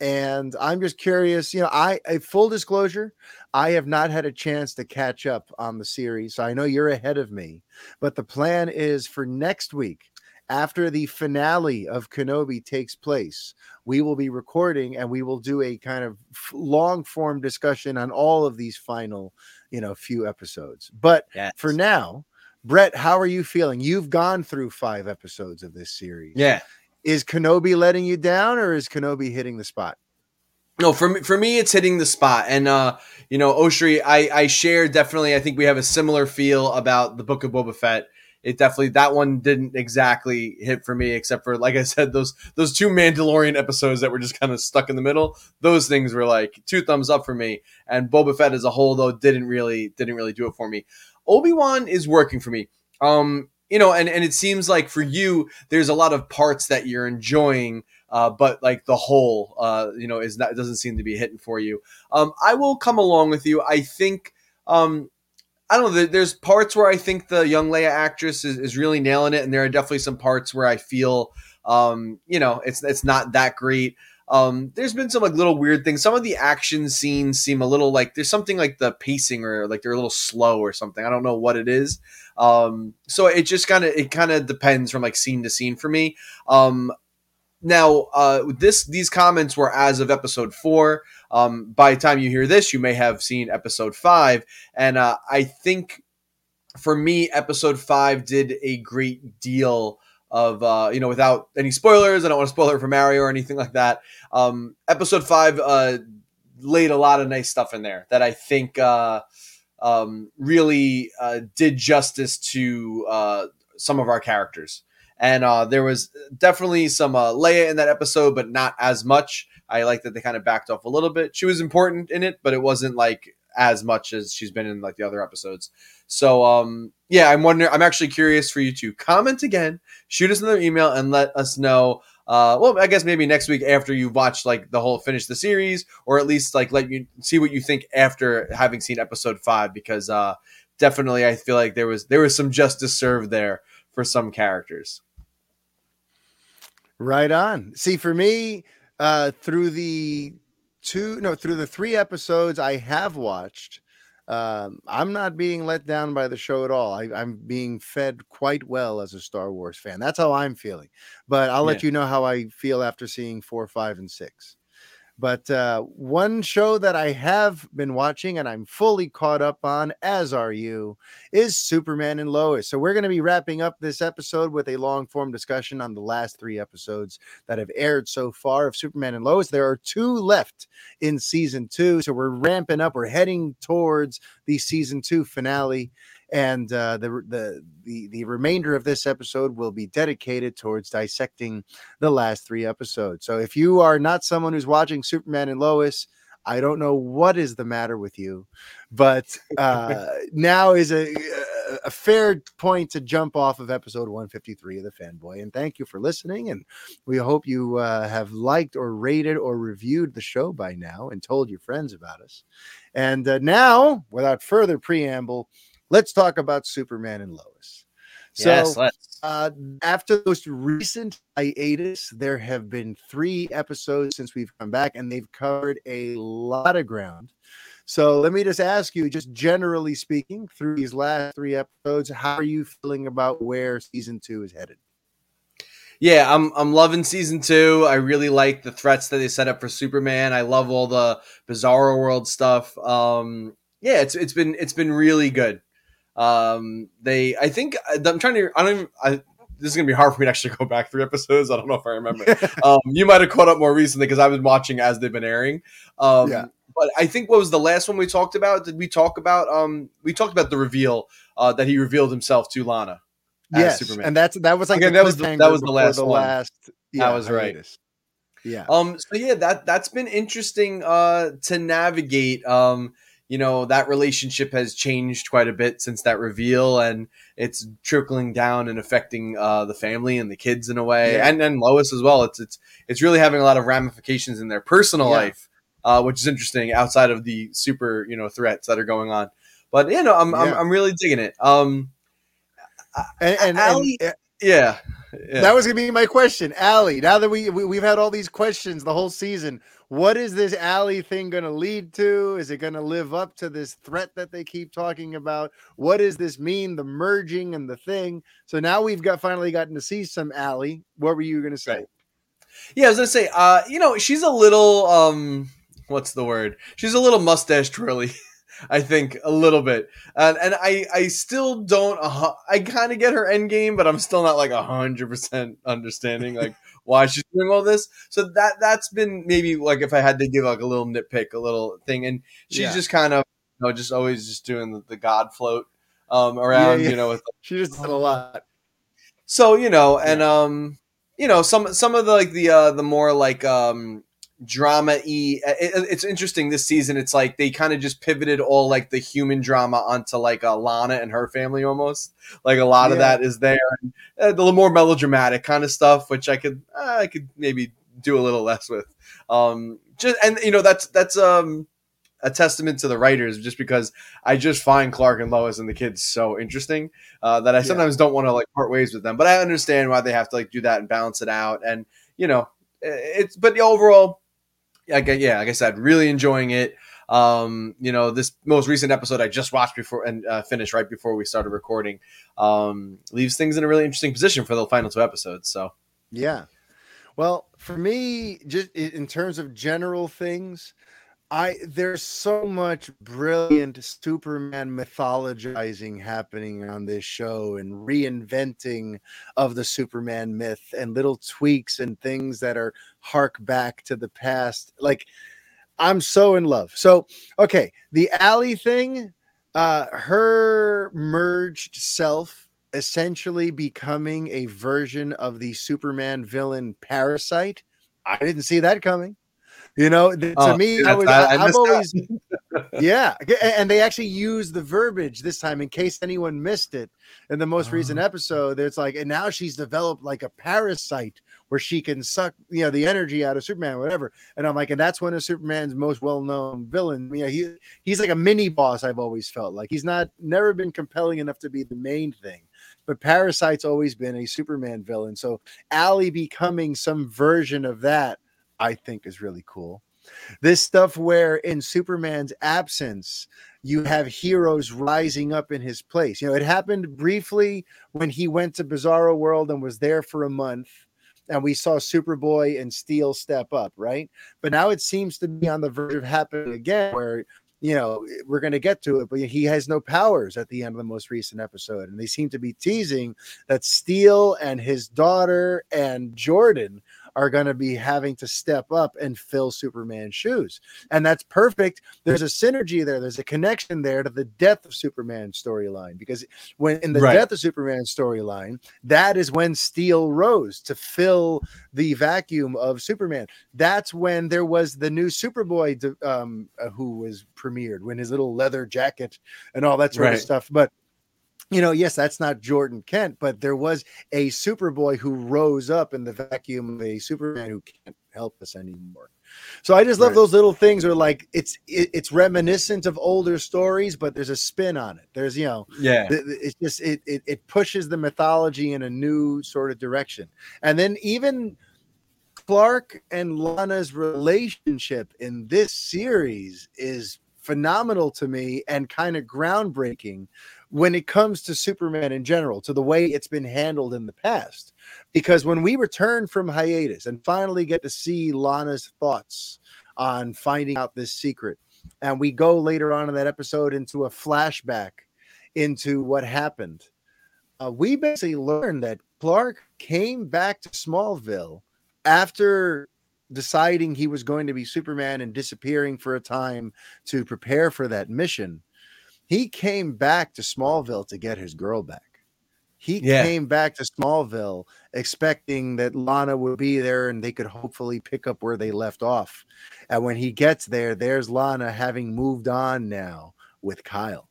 And I'm just curious, you know, I a full disclosure, I have not had a chance to catch up on the series. So I know you're ahead of me, but the plan is for next week after the finale of Kenobi takes place, we will be recording and we will do a kind of long form discussion on all of these final, you know, few episodes. But yes. for now, Brett, how are you feeling? You've gone through five episodes of this series. Yeah. Is Kenobi letting you down or is Kenobi hitting the spot? No, for me, for me, it's hitting the spot. And, uh, you know, Oshri, I, I share definitely, I think we have a similar feel about the Book of Boba Fett it definitely that one didn't exactly hit for me except for like i said those those two mandalorian episodes that were just kind of stuck in the middle those things were like two thumbs up for me and boba fett as a whole though didn't really didn't really do it for me obi-wan is working for me um you know and and it seems like for you there's a lot of parts that you're enjoying uh, but like the whole, uh, you know, is not doesn't seem to be hitting for you. Um, I will come along with you. I think um, I don't know. There's parts where I think the young Leia actress is, is really nailing it, and there are definitely some parts where I feel, um, you know, it's it's not that great. Um, there's been some like little weird things. Some of the action scenes seem a little like there's something like the pacing or like they're a little slow or something. I don't know what it is. Um, so it just kind of it kind of depends from like scene to scene for me. Um, now, uh, this these comments were as of episode four. Um, by the time you hear this, you may have seen episode five, and uh, I think for me, episode five did a great deal of uh, you know without any spoilers. I don't want to spoil it for Mario or anything like that. Um, episode five uh, laid a lot of nice stuff in there that I think uh, um, really uh, did justice to uh, some of our characters and uh, there was definitely some uh, Leia in that episode, but not as much. I like that they kind of backed off a little bit. She was important in it, but it wasn't like as much as she's been in like the other episodes. So um yeah, I'm wondering I'm actually curious for you to comment again, shoot us another email and let us know uh well, I guess maybe next week after you've watched like the whole finish the series or at least like let you see what you think after having seen episode 5 because uh definitely I feel like there was there was some justice served there for some characters. Right on. See, for me, uh, through the two, no, through the three episodes I have watched, um, I'm not being let down by the show at all. I, am being fed quite well as a Star Wars fan. That's how I'm feeling. But I'll let you know how I feel after seeing four, five, and six. But uh, one show that I have been watching and I'm fully caught up on, as are you, is Superman and Lois. So we're going to be wrapping up this episode with a long form discussion on the last three episodes that have aired so far of Superman and Lois. There are two left in season two. So we're ramping up, we're heading towards the season two finale. And uh, the, the the the remainder of this episode will be dedicated towards dissecting the last three episodes. So if you are not someone who's watching Superman and Lois, I don't know what is the matter with you, but uh, now is a, a fair point to jump off of episode 153 of the Fanboy. And thank you for listening. And we hope you uh, have liked or rated or reviewed the show by now and told your friends about us. And uh, now, without further preamble, let's talk about Superman and Lois. So, yes, uh, after those recent hiatus, there have been three episodes since we've come back, and they've covered a lot of ground. So let me just ask you, just generally speaking, through these last three episodes, how are you feeling about where season two is headed? Yeah, I'm I'm loving season two. I really like the threats that they set up for Superman. I love all the Bizarro World stuff. Um, yeah, it's it's been it's been really good. Um, they, I think I'm trying to. I don't. Even, I, this is gonna be hard for me to actually go back three episodes. I don't know if I remember. um, you might have caught up more recently because I've been watching as they've been airing. Um, yeah. But I think what was the last one we talked about? Did we talk about? Um, we talked about the reveal uh, that he revealed himself to Lana. Yes, Superman. and that's that was like that was the, that was the last the one. Last, yeah, that was right. Yeah. Um. So yeah, that that's been interesting uh to navigate. Um you know that relationship has changed quite a bit since that reveal and it's trickling down and affecting uh, the family and the kids in a way yeah. and then lois as well. It's it's it's really having a lot of ramifications in their personal yeah. life uh, which is interesting outside of the super you know threats that are going on. But you know i'm, yeah. I'm, I'm, really digging it. Um and, and, Allie, and yeah, yeah, that was gonna be my question. Allie now that we, we we've had all these questions the whole season what is this Allie thing going to lead to? Is it going to live up to this threat that they keep talking about? What does this mean? The merging and the thing. So now we've got finally gotten to see some Allie. What were you going to say? Right. Yeah, I was going to say, uh, you know, she's a little, um, what's the word? She's a little mustache twirly. I think a little bit, and and I I still don't. Uh, I kind of get her end game, but I'm still not like a hundred percent understanding like why she's doing all this. So that that's been maybe like if I had to give like a little nitpick, a little thing, and she's yeah. just kind of you know just always just doing the, the God float um around yeah, yeah. you know with, she just did a lot. So you know, and um you know some some of the like the uh the more like um drama y. It, it's interesting this season. It's like they kind of just pivoted all like the human drama onto like uh, Lana and her family almost. Like a lot yeah. of that is there, and uh, the more melodramatic kind of stuff, which I could uh, I could maybe do a little less with. Um, just and you know that's that's um a testament to the writers just because I just find Clark and Lois and the kids so interesting uh, that I sometimes yeah. don't want to like part ways with them. But I understand why they have to like do that and balance it out. And you know, it's but the overall, like yeah, like I said, really enjoying it. Um, you know, this most recent episode I just watched before and uh, finished right before we started recording um, leaves things in a really interesting position for the final two episodes. So yeah, well, for me, just in terms of general things, I there's so much brilliant Superman mythologizing happening on this show and reinventing of the Superman myth and little tweaks and things that are hark back to the past. Like I'm so in love. So okay, the Allie thing, uh, her merged self essentially becoming a version of the Superman villain Parasite. I didn't see that coming. You know, to oh, me, I was, I, I, always, yeah. And they actually use the verbiage this time in case anyone missed it in the most recent oh. episode. It's like, and now she's developed like a parasite where she can suck, you know, the energy out of Superman, whatever. And I'm like, and that's one of Superman's most well-known villain. Yeah, he he's like a mini boss. I've always felt like he's not never been compelling enough to be the main thing but Parasite's always been a Superman villain. So Allie becoming some version of that I think is really cool. This stuff where in Superman's absence, you have heroes rising up in his place. You know, it happened briefly when he went to Bizarro World and was there for a month, and we saw Superboy and Steel step up, right? But now it seems to be on the verge of happening again, where you know, we're going to get to it, but he has no powers at the end of the most recent episode. And they seem to be teasing that Steel and his daughter and Jordan are going to be having to step up and fill Superman's shoes. And that's perfect. There's a synergy there, there's a connection there to the death of Superman storyline because when in the right. death of Superman storyline, that is when Steel rose to fill the vacuum of Superman. That's when there was the new Superboy um, uh, who was premiered when his little leather jacket and all that sort right. of stuff. But you know, yes, that's not Jordan Kent, but there was a Superboy who rose up in the vacuum of a Superman who can't help us anymore. So I just love right. those little things where like it's it, it's reminiscent of older stories, but there's a spin on it. There's you know, yeah, it's just it, it it pushes the mythology in a new sort of direction. And then even Clark and Lana's relationship in this series is phenomenal to me and kind of groundbreaking when it comes to Superman in general, to the way it's been handled in the past. Because when we return from hiatus and finally get to see Lana's thoughts on finding out this secret, and we go later on in that episode into a flashback into what happened, uh, we basically learned that Clark came back to Smallville after deciding he was going to be Superman and disappearing for a time to prepare for that mission he came back to Smallville to get his girl back. He yeah. came back to Smallville expecting that Lana would be there and they could hopefully pick up where they left off. And when he gets there, there's Lana having moved on now with Kyle.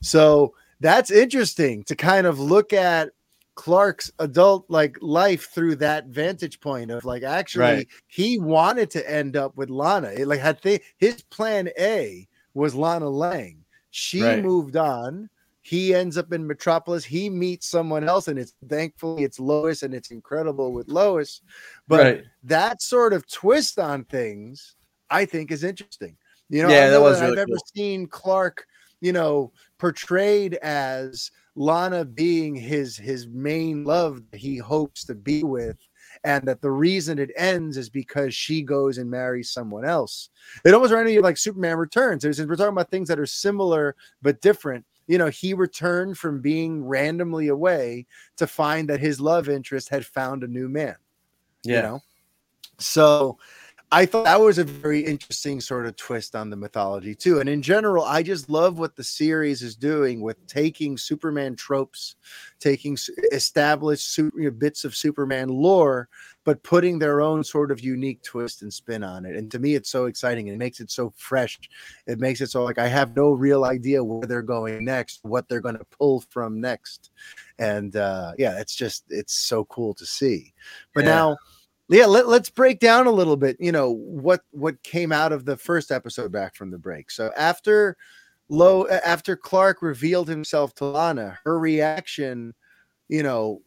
So that's interesting to kind of look at Clark's adult like life through that vantage point of like actually right. he wanted to end up with Lana. It like had they, his plan A was Lana Lang she right. moved on. He ends up in Metropolis. He meets someone else, and it's thankfully it's Lois, and it's incredible with Lois. But right. that sort of twist on things, I think, is interesting. You know, yeah, that was. Really I've cool. ever seen Clark, you know, portrayed as Lana being his his main love that he hopes to be with and that the reason it ends is because she goes and marries someone else. It almost reminded me of like Superman Returns. Since we're talking about things that are similar but different, you know, he returned from being randomly away to find that his love interest had found a new man. Yeah. You know, so I thought that was a very interesting sort of twist on the mythology too. And in general, I just love what the series is doing with taking Superman tropes, taking established super, you know, bits of Superman lore, but putting their own sort of unique twist and spin on it. And to me, it's so exciting. It makes it so fresh. It makes it so like I have no real idea where they're going next, what they're going to pull from next. And uh, yeah, it's just it's so cool to see. But yeah. now yeah let, us break down a little bit you know what what came out of the first episode back from the break. So after low after clark revealed himself to lana her reaction you know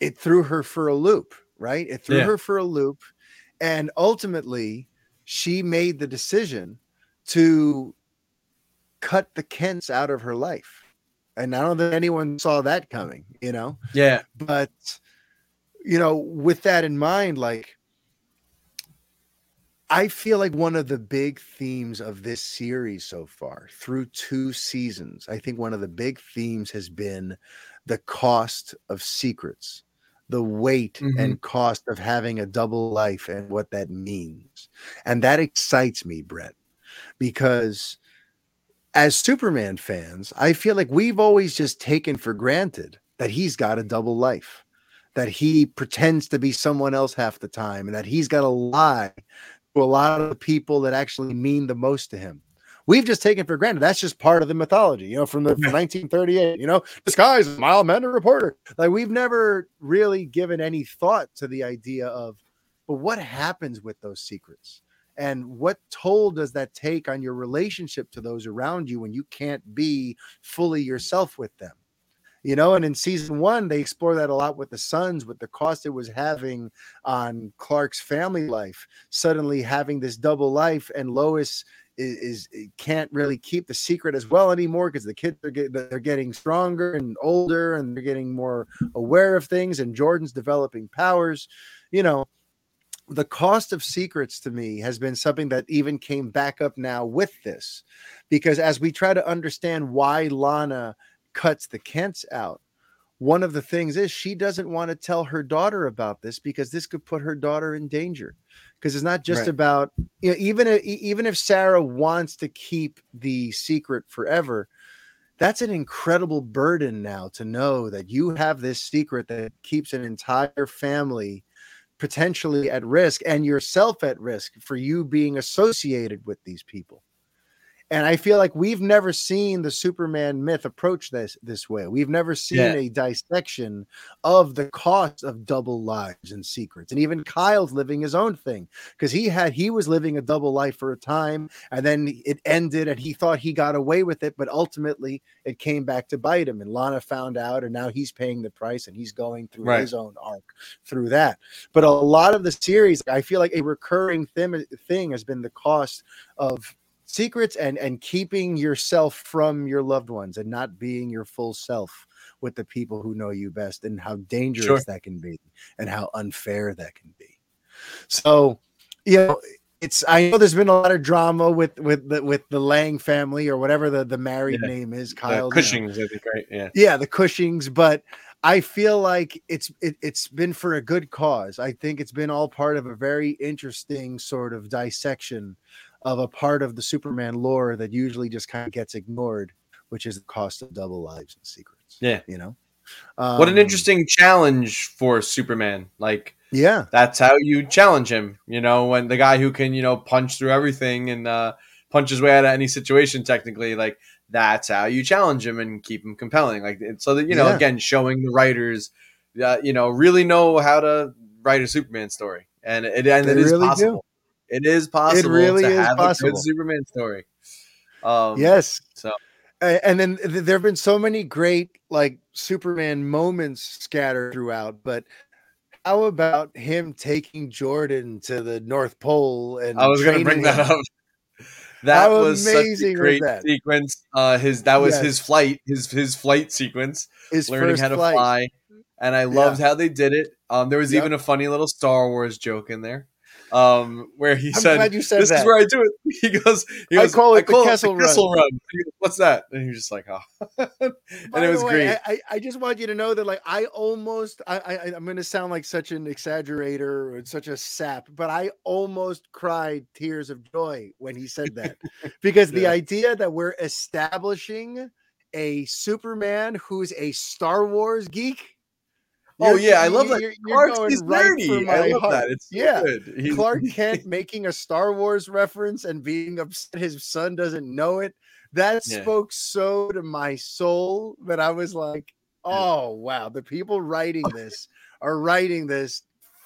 it threw her for a loop right? It threw yeah. her for a loop. And ultimately she made the decision to cut the kents out of her life. And i don't think anyone saw that coming you know? Yeah. But you know, with that in mind, like I feel like one of the big themes of this series so far, through two seasons, I think one of the big themes has been the cost of secrets, the weight mm-hmm. and cost of having a double life and what that means. And that excites me, Brett, because as Superman fans, I feel like we've always just taken for granted that he's got a double life that he pretends to be someone else half the time and that he's got to lie to a lot of the people that actually mean the most to him. We've just taken for granted. That's just part of the mythology, you know, from the 1938. You know, a mild mannered reporter. Like we've never really given any thought to the idea of, but what happens with those secrets? And what toll does that take on your relationship to those around you when you can't be fully yourself with them? You know and in season one they explore that a lot with the sons with the cost it was having on clark's family life suddenly having this double life and lois is, is can't really keep the secret as well anymore because the kids are getting they're getting stronger and older and they're getting more aware of things and jordan's developing powers. You know the cost of secrets to me has been something that even came back up now with this because as we try to understand why lana cuts the Kents out, one of the things is she doesn't want to tell her daughter about this because this could put her daughter in danger. Because it's not just Right. about you know even if, even if Sarah wants to keep the secret forever that's an incredible burden now to know that you have this secret that keeps an entire family potentially at risk and yourself at risk for you being associated with these people and i feel like we've never seen the superman myth approach this this way we've never seen Yeah. a dissection of the cost of double lives and secrets and even kyle's living his own thing because he had he was living a double life for a time and then it ended and he thought he got away with it but ultimately it came back to bite him and lana found out and now he's paying the price and he's going through Right. his own arc through that but a lot of the series i feel like a recurring thim- thing has been the cost of secrets and and keeping yourself from your loved ones and not being your full self with the people who know you best and how dangerous Sure. that can be and how unfair that can be so you know it's i know there's been a lot of drama with with the with the lang family or whatever the the married Yeah. name is The kyle you know Cushing's, I think, right? Yeah. yeah the cushings but i feel like it's it, it's been for a good cause i think it's been all part of a very interesting sort of dissection of a part of the superman lore that usually just kind of gets ignored which is the cost of double lives and secrets Yeah. you know what an Um, interesting challenge for Superman. Like yeah that's how you challenge him. You know, when the guy who can you know punch through everything and uh, punch his way out of any situation, technically, like that's how you challenge him and keep him compelling. Like so that you know, Yeah. again, showing the writers, uh, you know, really know how to write a Superman story, and it and it is really do. It is possible It really to is have a possible. good Superman story. Um, yes So and then there have been so many great like superman moments scattered throughout but how about him taking jordan to the north pole and I was going to bring training that up. That How was such amazing a was great sequence. Uh, his that was Yes. his flight, his his flight sequence, his learning first how to flight. fly, and I loved how they did it. Um, there was Yep. even a funny little Star Wars joke in there, um, where he i'm said, glad you said "This that is where I do it." He goes, "He I goes, call it the Kessel Run." Kessel Run." He goes, What's that? And he was just like, "Oh," and By it was way, great. I, I, I just want you to know that like I almost I, I I'm gonna sound like such an exaggerator or such a sap, but I almost cried tears of joy when he said that. because the idea that we're establishing a Superman who's a Star Wars geek. Oh yeah, I love that. you're- you're going he's right nerdy. I love heart. that. It's Yeah. Clark Kent making a Star Wars reference and being upset his son doesn't know it. That Yeah. spoke so to my soul that I was like, oh, wow. The people writing this are writing this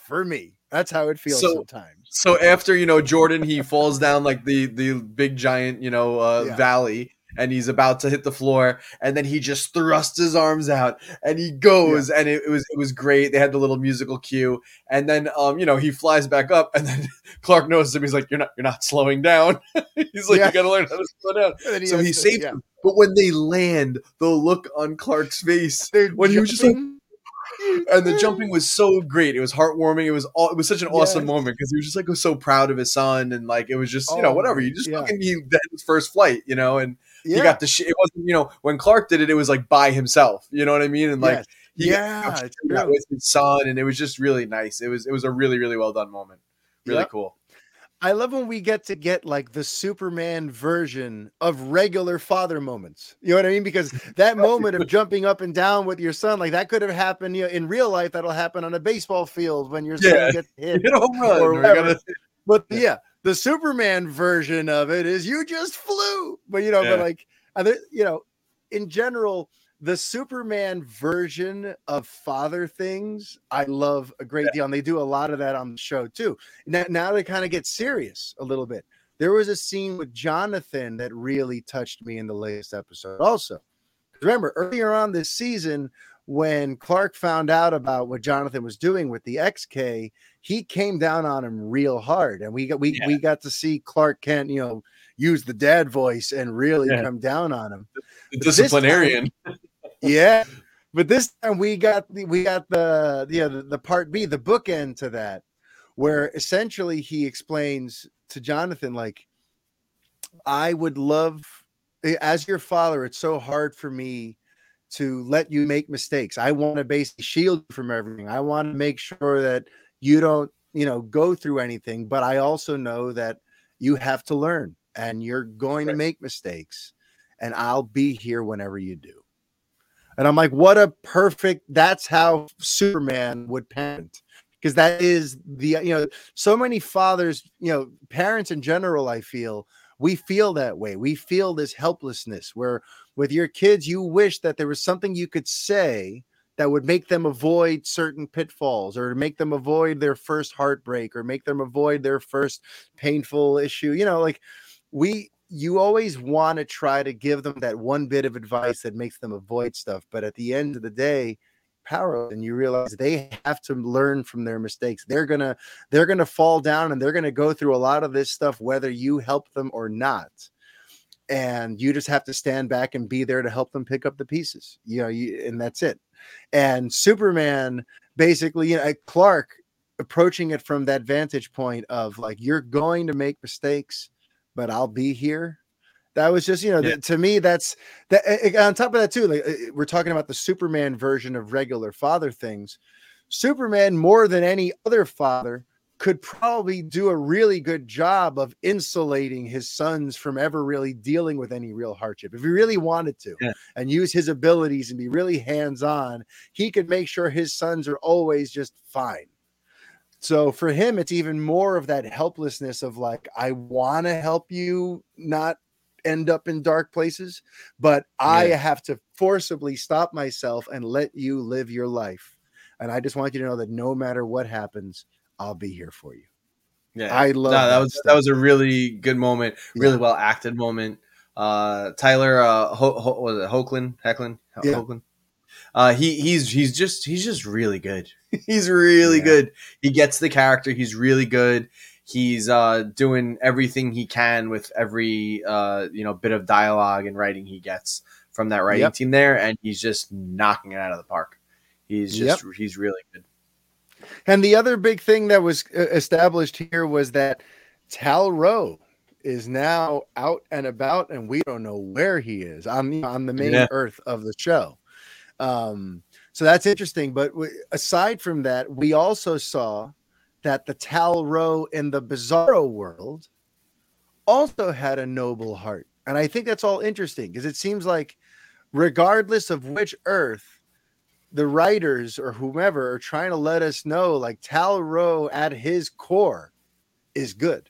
for me. That's how it feels So- sometimes. so after you know Jordan, he falls down like the the big giant you know uh, Yeah. valley, and he's about to hit the floor, and then he just thrusts his arms out and he goes, and it, it was it was great. They had the little musical cue, and then um you know he flies back up, and then Clark notices him. He's like, "You're not you're not slowing down." he's like, Yeah. "You got to learn how to slow down." Then So he to- saves yeah. him. But when they land, the look on Clark's face They're when he was just like, and the jumping was so great. It was heartwarming. It was all. It was such an awesome Yes. moment because he was just like was so proud of his son, and like it was just you know Oh, whatever. You just yeah. fucking he his first flight, you know, and yeah. he got the shit. It wasn't you know when Clark did it, it was like by himself. You know what I mean? And like Yes. he yeah, got to it's do with his son, and it was just really nice. It was it was a really really well done moment. Really Yep. cool. I love when we get to get like the Superman version of regular father moments. You know what I mean? Because that moment of jumping up and down with your son, like that could have happened you know, in real life. That'll happen on a baseball field when your son Yeah. gets hit. Hit a home run. Or or you whatever. gotta- But Yeah. yeah. The Superman version of it is you just flew. But you know, but Yeah. like other, you know, in general, the Superman version of father things, I love a great deal. And they do a lot of that on the show too. Now, now to kind of get serious a little bit. There was a scene with Jonathan that really touched me in the latest episode. Also, remember earlier on this season, when Clark found out about what Jonathan was doing with the XK, he came down on him real hard, and we got we Yeah. we got to see Clark Kent, you know, use the dad voice and really Yeah. come down on him. the this time- disciplinarian. Yeah, but this time we got the we got the yeah the, the part B, the bookend to that, where essentially he explains to Jonathan like, I would love as your father, it's so hard for me to let you make mistakes. I want to basically shield you from everything. I want to make sure that you don't, you know, go through anything. But I also know that you have to learn and you're going right. to make mistakes. And I'll be here whenever you do. And I'm like, what a perfect, that's how Superman would parent. Because that is the, you know, so many fathers, you know, parents in general, I feel, we feel that way. We feel this helplessness where with your kids, you wish that there was something you could say that would make them avoid certain pitfalls or make them avoid their first heartbreak or make them avoid their first painful issue. You know, like we you always want to try to give them that one bit of advice that makes them avoid stuff. But at the end of the day, power and you realize they have to learn from their mistakes. They're gonna they're gonna fall down and they're gonna go through a lot of this stuff, whether you help them or not. And you just have to stand back and be there to help them pick up the pieces. You know, you, and that's it. And Superman basically, you know, uh, Clark approaching it from that vantage point of like, you're going to make mistakes but I'll be here. That was just, you know, yeah. th- to me, that's that. On top of that, too, like uh, we're talking about the Superman version of regular father things. Superman, more than any other father, could probably do a really good job of insulating his sons from ever really dealing with any real hardship. If he really wanted to yeah. and use his abilities and be really hands on, he could make sure his sons are always just fine. So for him, it's even more of that helplessness of like, I want to help you not end up in dark places, but I have to forcibly stop myself and let you live your life. And I just want you to know that no matter what happens, I'll be here for you. Yeah, I love no, that, that. was stuff. that was a really good moment, really yeah. well acted moment. Uh, Tyler, uh, Ho- Ho- was it Hoechlin, Hecklin, yeah. Uh, he he's he's just he's just really good. he's really yeah. good. He gets the character. He's really good. He's uh, doing everything he can with every uh, you know bit of dialogue and writing he gets from that writing yep. team there, and he's just knocking it out of the park. He's just yep. he's really good. And the other big thing that was uh, established here was that Tal-Rho is now out and about, and we don't know where he is on on the main yeah. Earth of the show. Um, so that's interesting. But aside from that, we also saw that the Tal-Rho in the Bizarro world also had a noble heart. And I think that's all interesting because it seems like, regardless of which Earth, the writers or whomever are trying to let us know, like Tal-Rho at his core is good.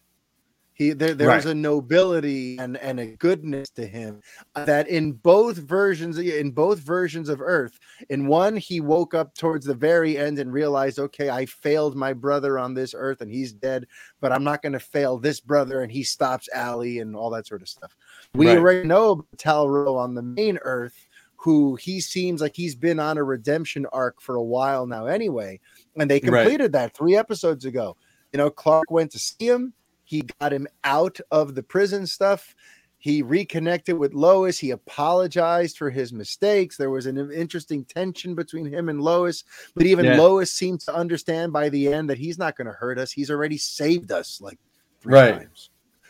He there there right. a nobility and and a goodness to him uh, that in both versions in both versions of Earth. In one, he woke up towards the very end and realized, okay, I failed my brother on this Earth and he's dead, but I'm not going to fail this brother. And he stops Allie and all that sort of stuff. We right. already know about Tal-Rho on the main Earth who he seems like he's been on a redemption arc for a while now anyway and they completed right. that 3 episodes ago you know clark went to see him he got him out of the prison stuff. He reconnected with Lois. He apologized for his mistakes. There was an interesting tension between him and Lois, but even yeah. Lois seemed to understand by the end that he's not going to hurt us. He's already saved us like three right. times.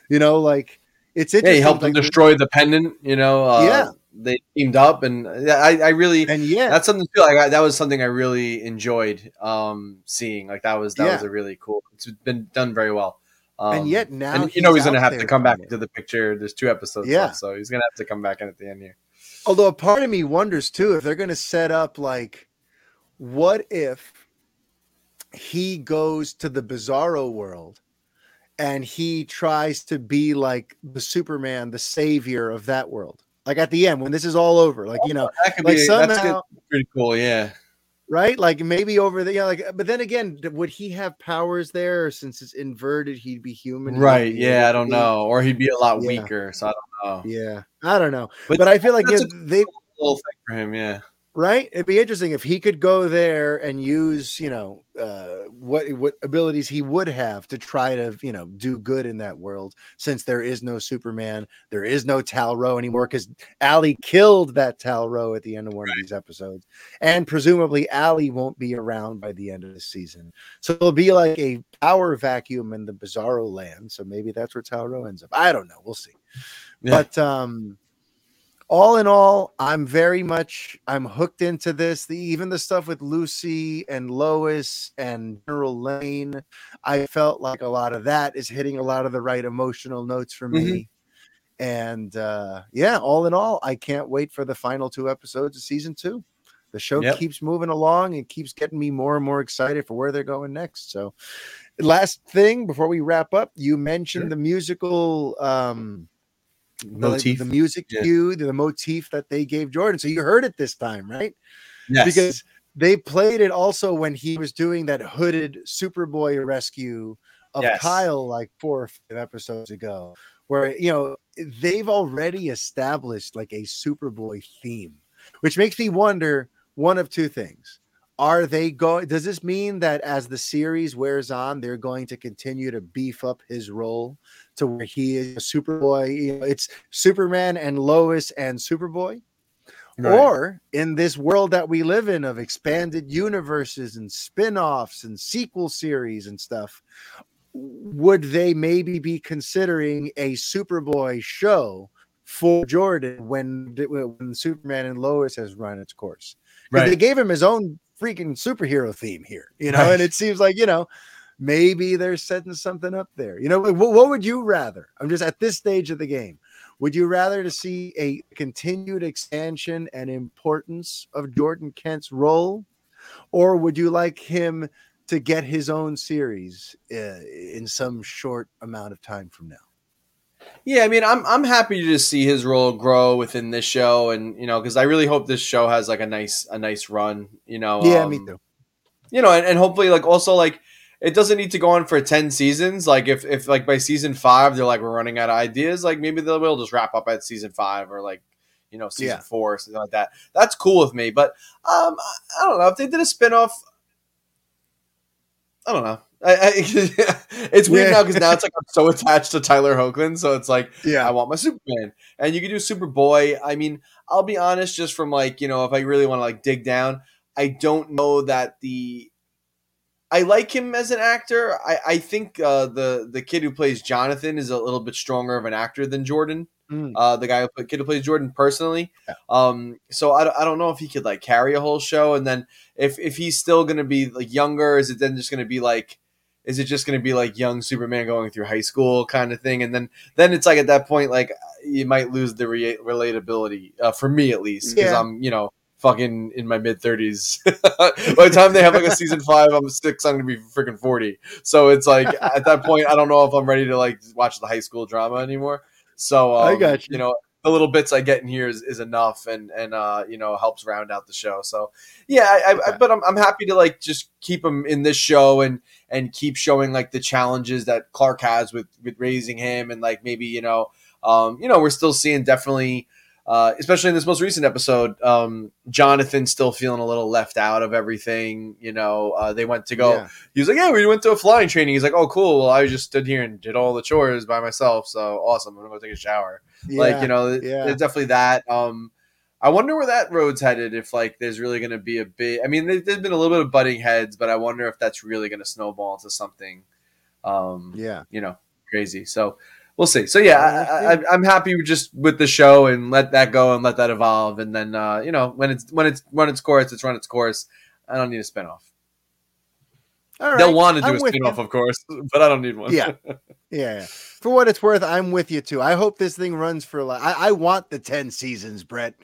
You know, like it's interesting. Yeah, he helped like, him destroy the pendant. You know, uh, yeah, they teamed up, and I, I really, and yeah, that's something too. Like I, that was something I really enjoyed um seeing. Like that was that yeah. was a really cool. It's been done very well. Um, and yet now, and you know he's going to have to come back to the picture. There's two episodes yeah. left, so he's going to have to come back in at the end here. Although a part of me wonders too if they're going to set up like, what if he goes to the Bizarro world and he tries to be like the Superman, the savior of that world? Like at the end, when this is all over, like you know, oh, that could like be, somehow, pretty cool, yeah right? Like maybe over the, you know, like, but then again, would he have powers there? Since it's inverted, he'd be human. Right. Be yeah. I don't know. Or he'd be a lot yeah. weaker. So I don't know. Yeah. I don't know. But, but I feel like yeah, they, little thing for him. Yeah right? It'd be interesting if he could go there and use, you know, uh, what what abilities he would have to try to, you know, do good in that world. Since there is no Superman, there is no Tal-Rho anymore because Allie killed that Tal-Rho at the end of one right. of these episodes, and presumably Allie won't be around by the end of the season. So it'll be like a power vacuum in the Bizarro land. So maybe that's where Tal-Rho ends up. I don't know. We'll see. Yeah. But um all in all, I'm very much I'm hooked into this. The even the stuff with Lucy and Lois and General Lane, I felt like a lot of that is hitting a lot of the right emotional notes for me. Mm-hmm. And uh, yeah, all in all, I can't wait for the final two episodes of season two. The show yep. keeps moving along and keeps getting me more and more excited for where they're going next. So, last thing before we wrap up, you mentioned sure. the musical um, motif, the, the music yeah. cue, the motif that they gave Jordan. So you heard it this time, right? Yes. Because they played it also when he was doing that hooded Superboy rescue of yes. Kyle like four or five episodes ago, where you know they've already established like a Superboy theme, which makes me wonder one of two things are they going does this mean that as the series wears on they're going to continue to beef up his role to where he is a superboy you know, it's superman and lois and superboy right. or in this world that we live in of expanded universes and spin-offs and sequel series and stuff would they maybe be considering a superboy show for jordan when when superman and lois has run its course Right. They gave him his own freaking superhero theme here, you know, right. and it seems like, you know, maybe they're setting something up there. You know, what, what would you rather? I'm just at this stage of the game. Would you rather to see a continued expansion and importance of Jordan Kent's role, or would you like him to get his own series uh, in some short amount of time from now? Yeah, I mean, I'm I'm happy to see his role grow within this show, and you know, because I really hope this show has like a nice a nice run. You know, yeah, um, me too. You know, and, and hopefully, like also like it doesn't need to go on for 10 seasons like if, if like by season five they're like we're running out of ideas like maybe they'll just wrap up at season five or like you know season yeah. four or something like that that's cool with me but um i don't know if they did a spin-off i don't know I, I, it's weird yeah. now because now it's like I'm so attached to Tyler Hoechlin, so it's like yeah, I want my Superman, and you can do Superboy. I mean, I'll be honest, just from like you know, if I really want to like dig down, I don't know that the I like him as an actor. I, I think uh, the the kid who plays Jonathan is a little bit stronger of an actor than Jordan. Mm. Uh, the guy who kid who plays Jordan personally. Yeah. Um, so I, I don't know if he could like carry a whole show, and then if if he's still gonna be like younger, is it then just gonna be like is it just going to be like young Superman going through high school kind of thing? And then then it's like at that point, like you might lose the re- relatability uh, for me at least because yeah. I'm you know fucking in my mid thirties. By the time they have like a season five, I'm six. I'm gonna be freaking forty. So it's like at that point, I don't know if I'm ready to like watch the high school drama anymore. So um, I got you. you know the little bits I get in here is, is enough and and uh, you know helps round out the show. So yeah, I, okay. I, but I'm, I'm happy to like just keep him in this show and and keep showing like the challenges that Clark has with with raising him and like maybe you know um, you know we're still seeing definitely uh, especially in this most recent episode, um, Jonathan still feeling a little left out of everything. You know, uh, they went to go. Yeah. He was like, "Yeah, we went to a flying training." He's like, "Oh, cool. Well, I just stood here and did all the chores by myself. So awesome. I'm gonna go take a shower." Yeah. Like, you know, yeah. there's definitely that. Um, I wonder where that road's headed. If like there's really going to be a big. I mean, there's been a little bit of butting heads, but I wonder if that's really going to snowball into something. Um, yeah, you know, crazy. So we'll see. So yeah, I, am happy just with the show and let that go and let that evolve. And then uh, you know when it's when it's run its course, it's run its course. I don't need a spinoff. All right. They'll want to do I'm a spinoff, of course, but I don't need one. Yeah. yeah. yeah. For what it's worth, I'm with you too. I hope this thing runs for like I, I want the 10 seasons, Brett.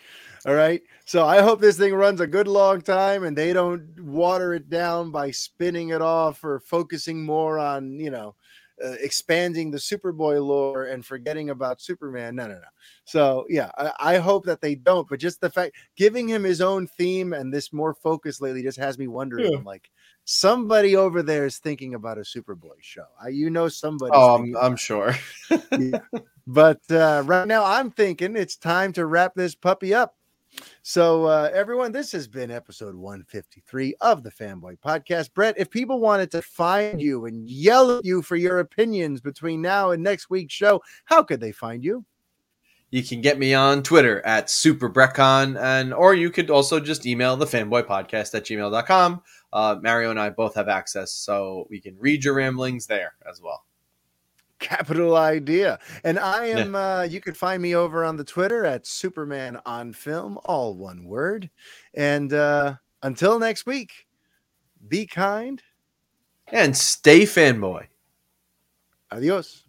All right. So I hope this thing runs a good long time and they don't water it down by spinning it off or focusing more on, you know, uh, expanding the Superboy lore and forgetting about Superman. No, no, no. So yeah, I, I, hope that they don't. But just the fact giving him his own theme and this more focus lately just has me wondering. Yeah. like, somebody over there is thinking about a Superboy show. I, you know, somebody. Oh, I'm, I'm sure. yeah. But uh, right now, I'm thinking it's time to wrap this puppy up. So, uh, everyone, this has been episode 153 of the Fanboy Podcast. Brett, if people wanted to find you and yell at you for your opinions between now and next week's show, how could they find you? You can get me on Twitter at SuperBrettCon, and or you could also just email the Fanboy Podcast at gmail.com. Uh, Mario and I both have access, so we can read your ramblings there as well. Capital idea. And I am, yeah. uh, you can find me over on the Twitter at Superman on Film, all one word. And uh, until next week, be kind and stay fanboy. Adios.